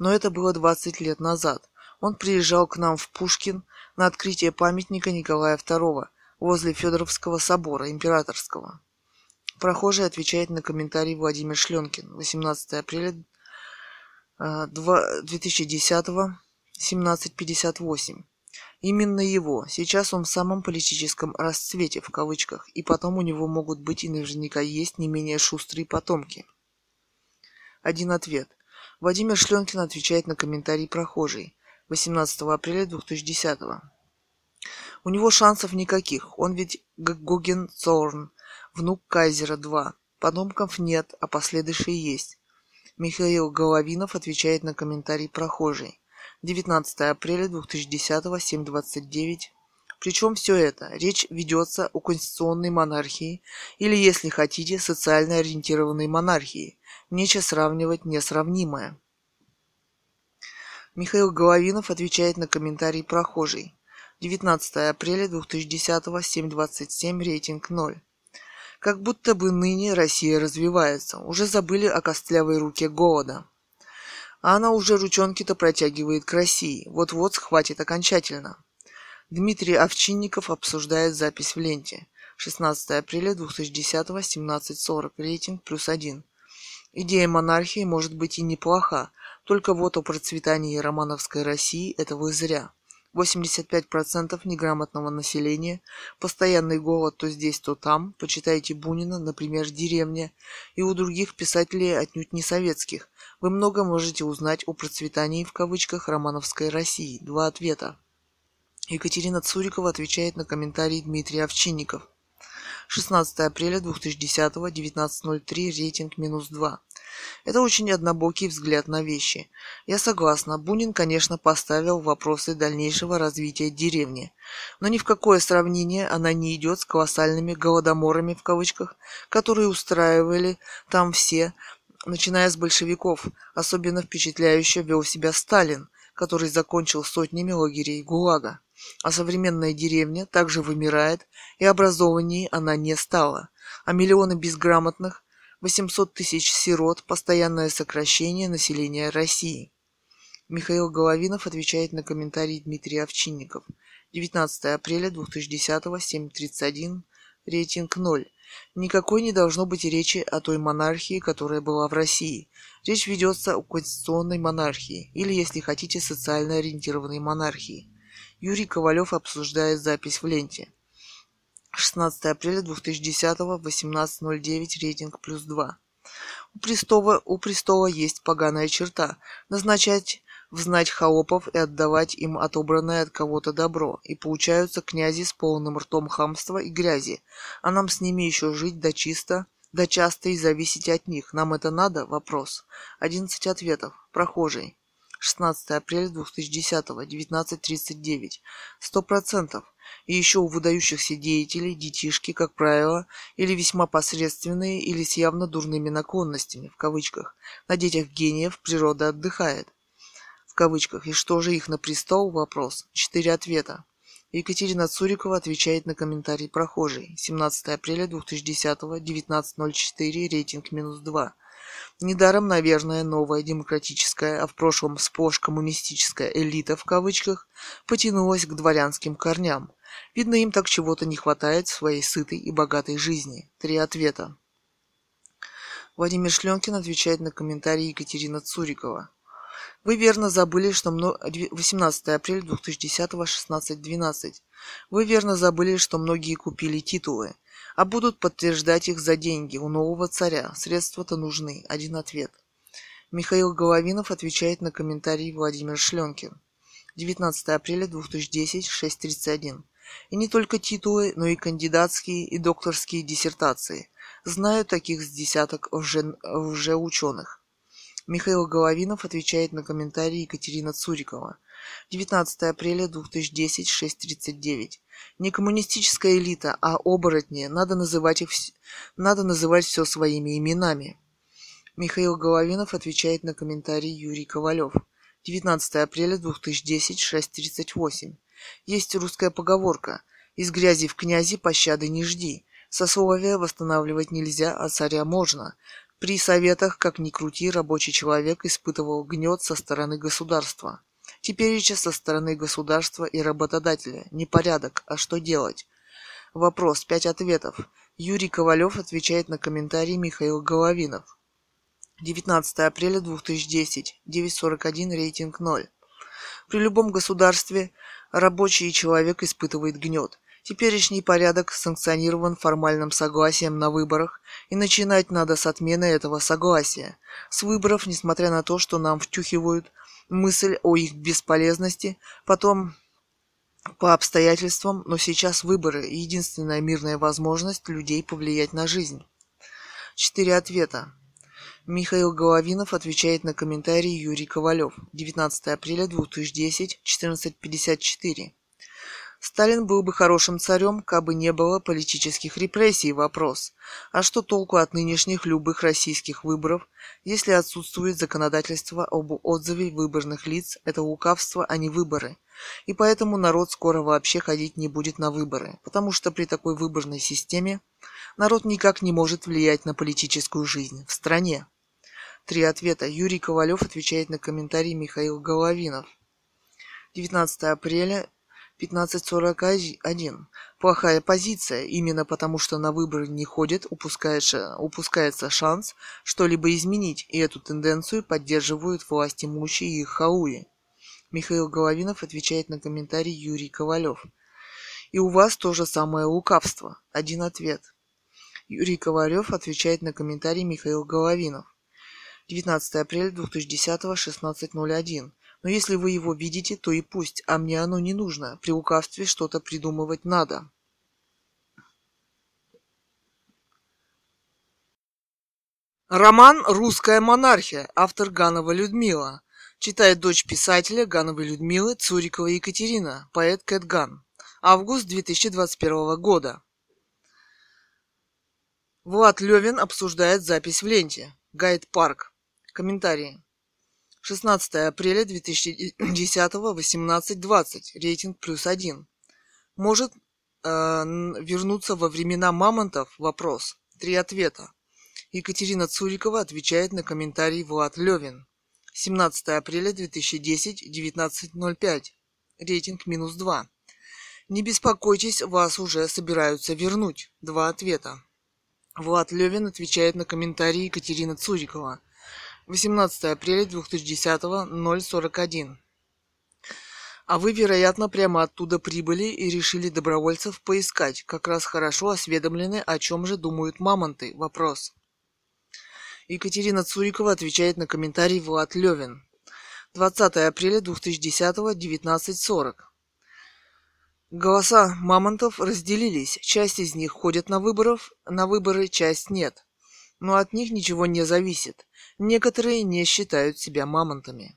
Но это было 20 лет назад. Он приезжал к нам в Пушкин на открытие памятника Николая II возле Федоровского собора императорского. Прохожий отвечает на комментарий Владимир Шленкин 18 апреля 2010 1758. Именно его. Сейчас он в самом политическом расцвете, в кавычках, и потом у него могут быть и наверняка есть не менее шустрые потомки. Один ответ. Владимир Шленкин отвечает на комментарий прохожий 18 апреля 2010 У него шансов никаких, он ведь Гогенцорн, внук Кайзера 2. Потомков нет, а последующие есть. Михаил Головинов отвечает на комментарий прохожий 19 апреля 2010, 7.29. Причем все это, речь ведется о конституционной монархии или, если хотите, социально ориентированной монархии. Нечего сравнивать несравнимое. Михаил Головинов отвечает на комментарий прохожий. 19 апреля 2010, 7.27, рейтинг 0. Как будто бы ныне Россия развивается. Уже забыли о костлявой руке голода. А она уже ручонки-то протягивает к России. Вот-вот схватит окончательно. Дмитрий Овчинников обсуждает запись в ленте. 16 апреля 2010, 17.40, рейтинг плюс один. Идея монархии может быть и неплоха, только вот о процветании романовской России это вы зря. 85% неграмотного населения, постоянный голод то здесь, то там, почитайте Бунина, например, «Деревня», и у других писателей отнюдь не советских, вы много можете узнать о процветании в кавычках романовской России. Два ответа. Екатерина Цурикова отвечает на комментарий Дмитрия Овчинников. 16 апреля 2010, 19.03, рейтинг минус 2. Это очень однобокий взгляд на вещи. Я согласна, Бунин, конечно, поставил вопросы дальнейшего развития деревни, но ни в какое сравнение она не идет с колоссальными голодоморами в кавычках, которые устраивали там все, начиная с большевиков. Особенно впечатляюще вел себя Сталин, который закончил сотнями лагерей ГУЛАГа. А современная деревня также вымирает, и образованнее она не стала. А миллионы безграмотных, 800 тысяч сирот, постоянное сокращение населения России. Михаил Головинов отвечает на комментарий Дмитрия Овчинников. 19 апреля 2010, 7.31, рейтинг 0. Никакой не должно быть речи о той монархии, которая была в России. Речь ведется о конституционной монархии, или, если хотите, социально ориентированной монархии. Юрий Ковалев обсуждает запись в ленте. 16 апреля 2010, 18.09, рейтинг плюс 2. У престола, у престола есть поганая черта – назначать взнать холопов и отдавать им отобранное от кого-то добро, и получаются князи с полным ртом хамства и грязи, а нам с ними еще жить да чисто, да часто и зависеть от них. Нам это надо? Вопрос. 11 ответов. Прохожий. 16 апреля 2010, 19.39. Сто процентов. И еще у выдающихся деятелей детишки, как правило, или весьма посредственные, или с явно дурными наклонностями, в кавычках. На детях гениев природа отдыхает в кавычках, и что же их на престол? Вопрос. Четыре ответа. Екатерина Цурикова отвечает на комментарий прохожий. 17 апреля 2010, 19.04, рейтинг минус 2. Недаром, наверное, новая демократическая, а в прошлом сплошь коммунистическая элита в кавычках потянулась к дворянским корням. Видно, им так чего-то не хватает в своей сытой и богатой жизни. Три ответа. Владимир Шленкин отвечает на комментарий Екатерина Цурикова. Вы верно забыли, что 18 апреля 2010 16.12. Вы верно забыли, что многие купили титулы, а будут подтверждать их за деньги у нового царя. Средства-то нужны. Один ответ. Михаил Головинов отвечает на комментарий Владимир Шленкин. 19 апреля 2010, 6.31. И не только титулы, но и кандидатские и докторские диссертации. Знаю таких с десяток уже, ученых. Михаил Головинов отвечает на комментарий Екатерина Цурикова. 19 апреля 2010, 6.39. Не коммунистическая элита, а оборотни. Надо называть их, надо называть все своими именами. Михаил Головинов отвечает на комментарий Юрий Ковалев. 19 апреля 2010, 6.38. Есть русская поговорка «Из грязи в князи пощады не жди». Сословия восстанавливать нельзя, а царя можно. При советах, как ни крути, рабочий человек испытывал гнет со стороны государства. Теперь еще со стороны государства и работодателя. Непорядок, а что делать? Вопрос, пять ответов. Юрий Ковалев отвечает на комментарий Михаил Головинов. 19 апреля 2010, 9.41, рейтинг 0. При любом государстве рабочий человек испытывает гнет. Теперешний порядок санкционирован формальным согласием на выборах, и начинать надо с отмены этого согласия. С выборов, несмотря на то, что нам втюхивают мысль о их бесполезности, потом по обстоятельствам, но сейчас выборы – единственная мирная возможность людей повлиять на жизнь. Четыре ответа. Михаил Головинов отвечает на комментарий Юрий Ковалев. 19 апреля 2010, 14.54. Сталин был бы хорошим царем, кабы не было политических репрессий. Вопрос. А что толку от нынешних любых российских выборов, если отсутствует законодательство об отзыве выборных лиц? Это лукавство, а не выборы. И поэтому народ скоро вообще ходить не будет на выборы, потому что при такой выборной системе народ никак не может влиять на политическую жизнь в стране. Три ответа. Юрий Ковалев отвечает на комментарий Михаил Головинов. 19 апреля 1541. Плохая позиция, именно потому что на выборы не ходят, упускается, упускается шанс что-либо изменить, и эту тенденцию поддерживают власть имущие и их хауи. Михаил Головинов отвечает на комментарий Юрий Ковалев. И у вас то же самое лукавство. Один ответ. Юрий Ковалев отвечает на комментарий Михаил Головинов. 19 апреля 2010 16.01. Но если вы его видите, то и пусть, а мне оно не нужно. При лукавстве что-то придумывать надо. Роман «Русская монархия», автор Ганова Людмила. Читает дочь писателя Гановой Людмилы Цурикова Екатерина, поэт Кэт Ган. Август 2021 года. Влад Левин обсуждает запись в ленте. Гайд Парк. Комментарии. 16 апреля 2010, 18.20. Рейтинг плюс один. Может э, вернуться во времена мамонтов? Вопрос. Три ответа. Екатерина Цурикова отвечает на комментарий Влад Левин. 17 апреля 2010, 19.05. Рейтинг минус 2. Не беспокойтесь, вас уже собираются вернуть. Два ответа. Влад Левин отвечает на комментарий Екатерины Цурикова. 18 апреля 2010 041. А вы, вероятно, прямо оттуда прибыли и решили добровольцев поискать. Как раз хорошо осведомлены, о чем же думают мамонты. Вопрос. Екатерина Цурикова отвечает на комментарий Влад Левин. 20 апреля 2010 19.40. Голоса мамонтов разделились. Часть из них ходят на выборов, на выборы часть нет. Но от них ничего не зависит. Некоторые не считают себя мамонтами.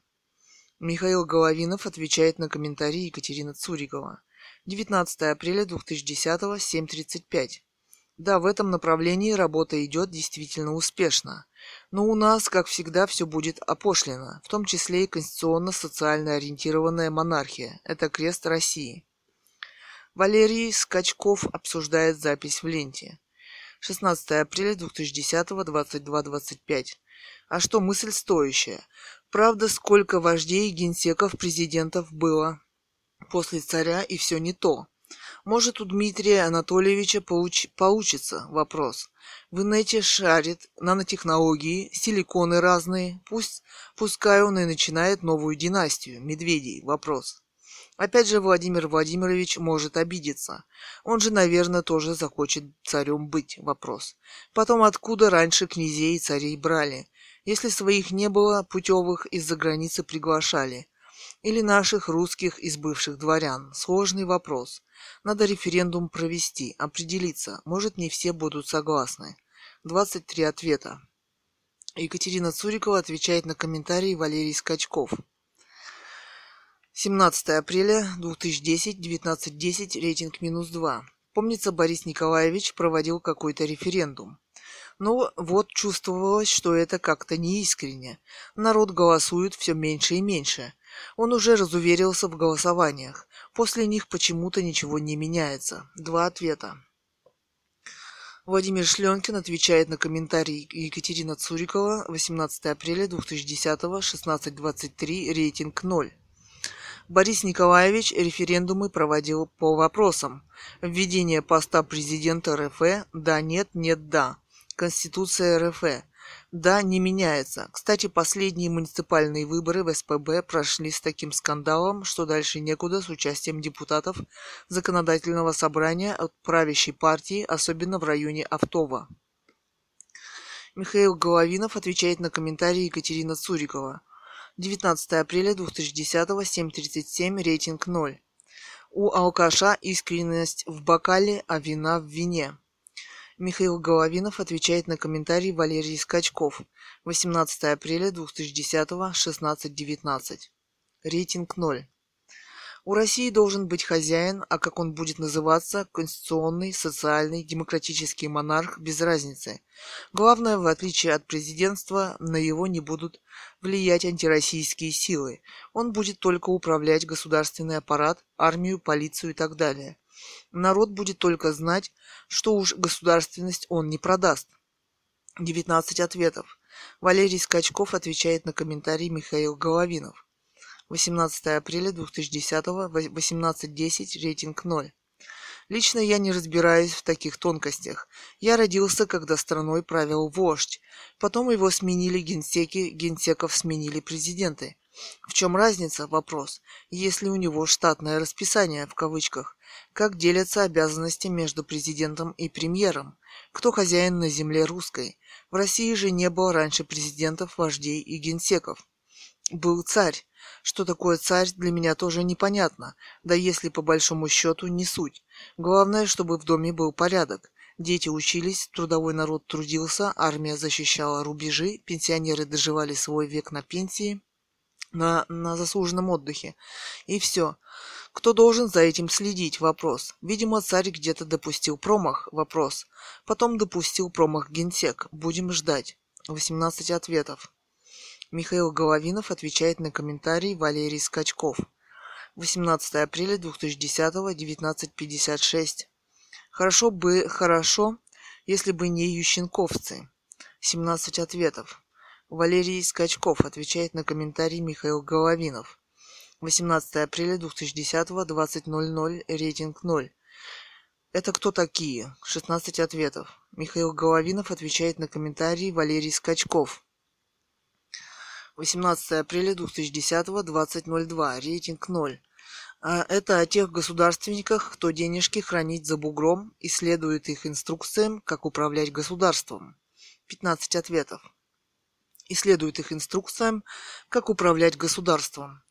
Михаил Головинов отвечает на комментарии Екатерины Цурикова. 19 апреля 2010 7.35. Да, в этом направлении работа идет действительно успешно. Но у нас, как всегда, все будет опошлено, в том числе и конституционно-социально ориентированная монархия. Это крест России. Валерий Скачков обсуждает запись в ленте. 16 апреля 2010 22.25. А что мысль стоящая? Правда, сколько вождей, генсеков, президентов было после царя, и все не то. Может, у Дмитрия Анатольевича получ... получится вопрос. В инете шарит нанотехнологии, силиконы разные. Пусть, пускай он и начинает новую династию. Медведей. Вопрос. Опять же, Владимир Владимирович может обидеться. Он же, наверное, тоже захочет царем быть. Вопрос. Потом, откуда раньше князей и царей брали? Если своих не было, путевых из-за границы приглашали. Или наших русских из бывших дворян. Сложный вопрос. Надо референдум провести, определиться. Может, не все будут согласны. 23 ответа. Екатерина Цурикова отвечает на комментарии Валерий Скачков. 17 апреля 2010, 19.10, рейтинг минус 2. Помнится, Борис Николаевич проводил какой-то референдум. Но вот чувствовалось, что это как-то неискренне. Народ голосует все меньше и меньше. Он уже разуверился в голосованиях. После них почему-то ничего не меняется. Два ответа. Владимир Шленкин отвечает на комментарий Екатерина Цурикова 18 апреля 2010 16.23 рейтинг 0. Борис Николаевич референдумы проводил по вопросам. Введение поста президента РФ – да, нет, нет, да. Конституция РФ – да, не меняется. Кстати, последние муниципальные выборы в СПБ прошли с таким скандалом, что дальше некуда с участием депутатов законодательного собрания от правящей партии, особенно в районе Автова. Михаил Головинов отвечает на комментарии Екатерина Цурикова – 19 апреля 2010 7.37, рейтинг 0. У алкаша искренность в бокале, а вина в вине. Михаил Головинов отвечает на комментарий Валерий Скачков. 18 апреля 2010 16.19. Рейтинг 0. У России должен быть хозяин, а как он будет называться, конституционный, социальный, демократический монарх, без разницы. Главное, в отличие от президентства, на его не будут влиять антироссийские силы. Он будет только управлять государственный аппарат, армию, полицию и так далее. Народ будет только знать, что уж государственность он не продаст. 19 ответов. Валерий Скачков отвечает на комментарий Михаил Головинов. 18 апреля 2010, 18.10, рейтинг 0. Лично я не разбираюсь в таких тонкостях. Я родился, когда страной правил вождь. Потом его сменили генсеки, генсеков сменили президенты. В чем разница? Вопрос. Если у него штатное расписание, в кавычках, как делятся обязанности между президентом и премьером? Кто хозяин на земле русской? В России же не было раньше президентов, вождей и генсеков. Был царь. Что такое царь, для меня тоже непонятно, да если по большому счету не суть. Главное, чтобы в доме был порядок. Дети учились, трудовой народ трудился, армия защищала рубежи, пенсионеры доживали свой век на пенсии, на, на заслуженном отдыхе. И все. Кто должен за этим следить? Вопрос. Видимо, царь где-то допустил промах? Вопрос. Потом допустил промах генсек. Будем ждать. 18 ответов. Михаил Головинов отвечает на комментарий Валерий Скачков. 18 апреля 2010 19.56. Хорошо бы, хорошо, если бы не ющенковцы. 17 ответов. Валерий Скачков отвечает на комментарий Михаил Головинов. 18 апреля 2010 20.00, рейтинг 0. Это кто такие? 16 ответов. Михаил Головинов отвечает на комментарий Валерий Скачков. 18 апреля 2010 20.02. Рейтинг 0. А это о тех государственниках, кто денежки хранить за бугром и следует их инструкциям, как управлять государством. 15 ответов. Исследует их инструкциям, как управлять государством.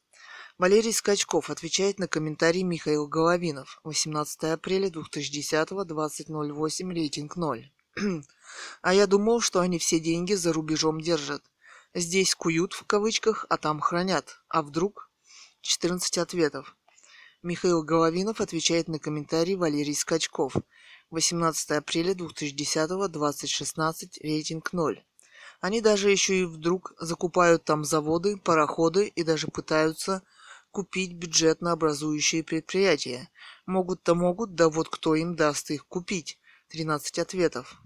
Валерий Скачков отвечает на комментарий Михаил Головинов. 18 апреля 2010 20.08. Рейтинг 0. а я думал, что они все деньги за рубежом держат. Здесь куют в кавычках, а там хранят. А вдруг? 14 ответов. Михаил Головинов отвечает на комментарий Валерий Скачков. 18 апреля 2010 2016 рейтинг 0. Они даже еще и вдруг закупают там заводы, пароходы и даже пытаются купить бюджетно образующие предприятия. Могут-то могут, да вот кто им даст их купить? 13 ответов.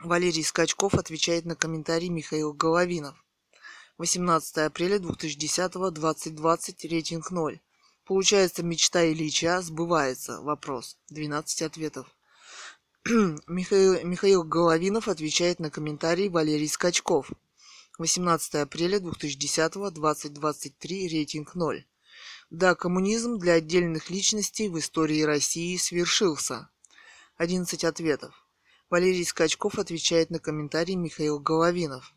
Валерий Скачков отвечает на комментарий Михаил Головинов. 18 апреля 2010 2020 рейтинг 0. Получается, мечта Ильича сбывается. Вопрос. 12 ответов. Михаил, Михаил Головинов отвечает на комментарий Валерий Скачков. 18 апреля 2010 2023 рейтинг 0. Да, коммунизм для отдельных личностей в истории России свершился. 11 ответов. Валерий Скачков отвечает на комментарий Михаил Головинов.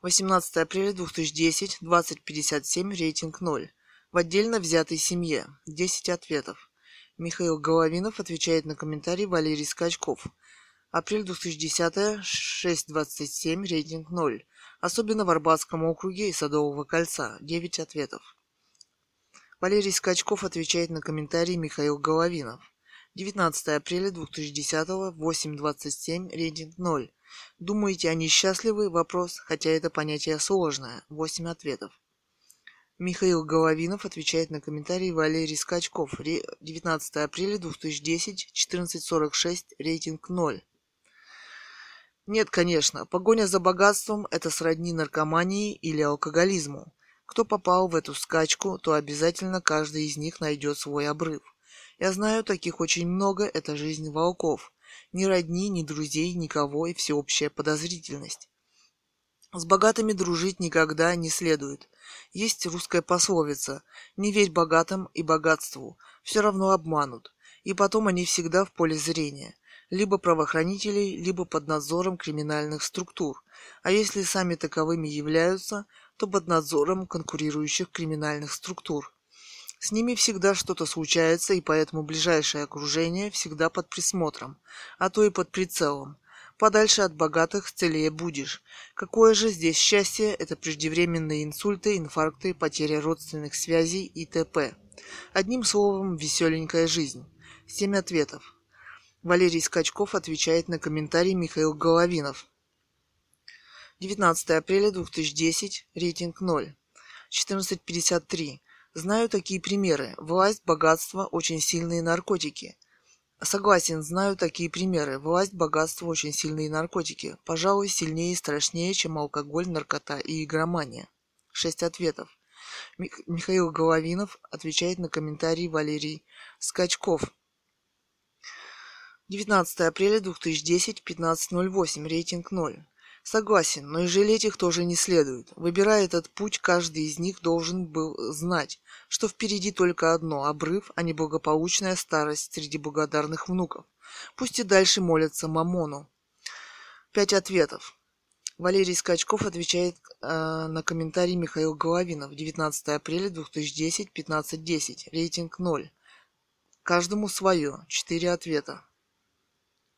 18 апреля 2010, 2057, рейтинг 0. В отдельно взятой семье. 10 ответов. Михаил Головинов отвечает на комментарий Валерий Скачков. Апрель 2010, 6.27, рейтинг 0. Особенно в Арбатском округе и Садового кольца. 9 ответов. Валерий Скачков отвечает на комментарий Михаил Головинов. 19 апреля 2010, 8.27, рейтинг 0. Думаете, они счастливы? Вопрос, хотя это понятие сложное. 8 ответов. Михаил Головинов отвечает на комментарий Валерий Скачков. 19 апреля 2010, 14.46, рейтинг 0. Нет, конечно, погоня за богатством – это сродни наркомании или алкоголизму. Кто попал в эту скачку, то обязательно каждый из них найдет свой обрыв. Я знаю таких очень много, это жизнь волков. Ни родни, ни друзей, никого и всеобщая подозрительность. С богатыми дружить никогда не следует. Есть русская пословица «Не верь богатым и богатству, все равно обманут». И потом они всегда в поле зрения. Либо правоохранителей, либо под надзором криминальных структур. А если сами таковыми являются, то под надзором конкурирующих криминальных структур. С ними всегда что-то случается, и поэтому ближайшее окружение всегда под присмотром, а то и под прицелом. Подальше от богатых целее будешь. Какое же здесь счастье – это преждевременные инсульты, инфаркты, потеря родственных связей и т.п. Одним словом, веселенькая жизнь. Семь ответов. Валерий Скачков отвечает на комментарий Михаил Головинов. 19 апреля 2010, рейтинг 0. 14.53. Знаю такие примеры. Власть, богатство, очень сильные наркотики. Согласен, знаю такие примеры. Власть, богатство, очень сильные наркотики. Пожалуй, сильнее и страшнее, чем алкоголь, наркота и игромания. Шесть ответов. Михаил Головинов отвечает на комментарий Валерий Скачков. 19 апреля 2010, 15.08, рейтинг 0. Согласен, но и жалеть их тоже не следует. Выбирая этот путь, каждый из них должен был знать, что впереди только одно – обрыв, а не благополучная старость среди благодарных внуков. Пусть и дальше молятся Мамону. Пять ответов. Валерий Скачков отвечает э, на комментарий Михаил Головинов. 19 апреля 2010, 15.10. Рейтинг 0. Каждому свое. Четыре ответа.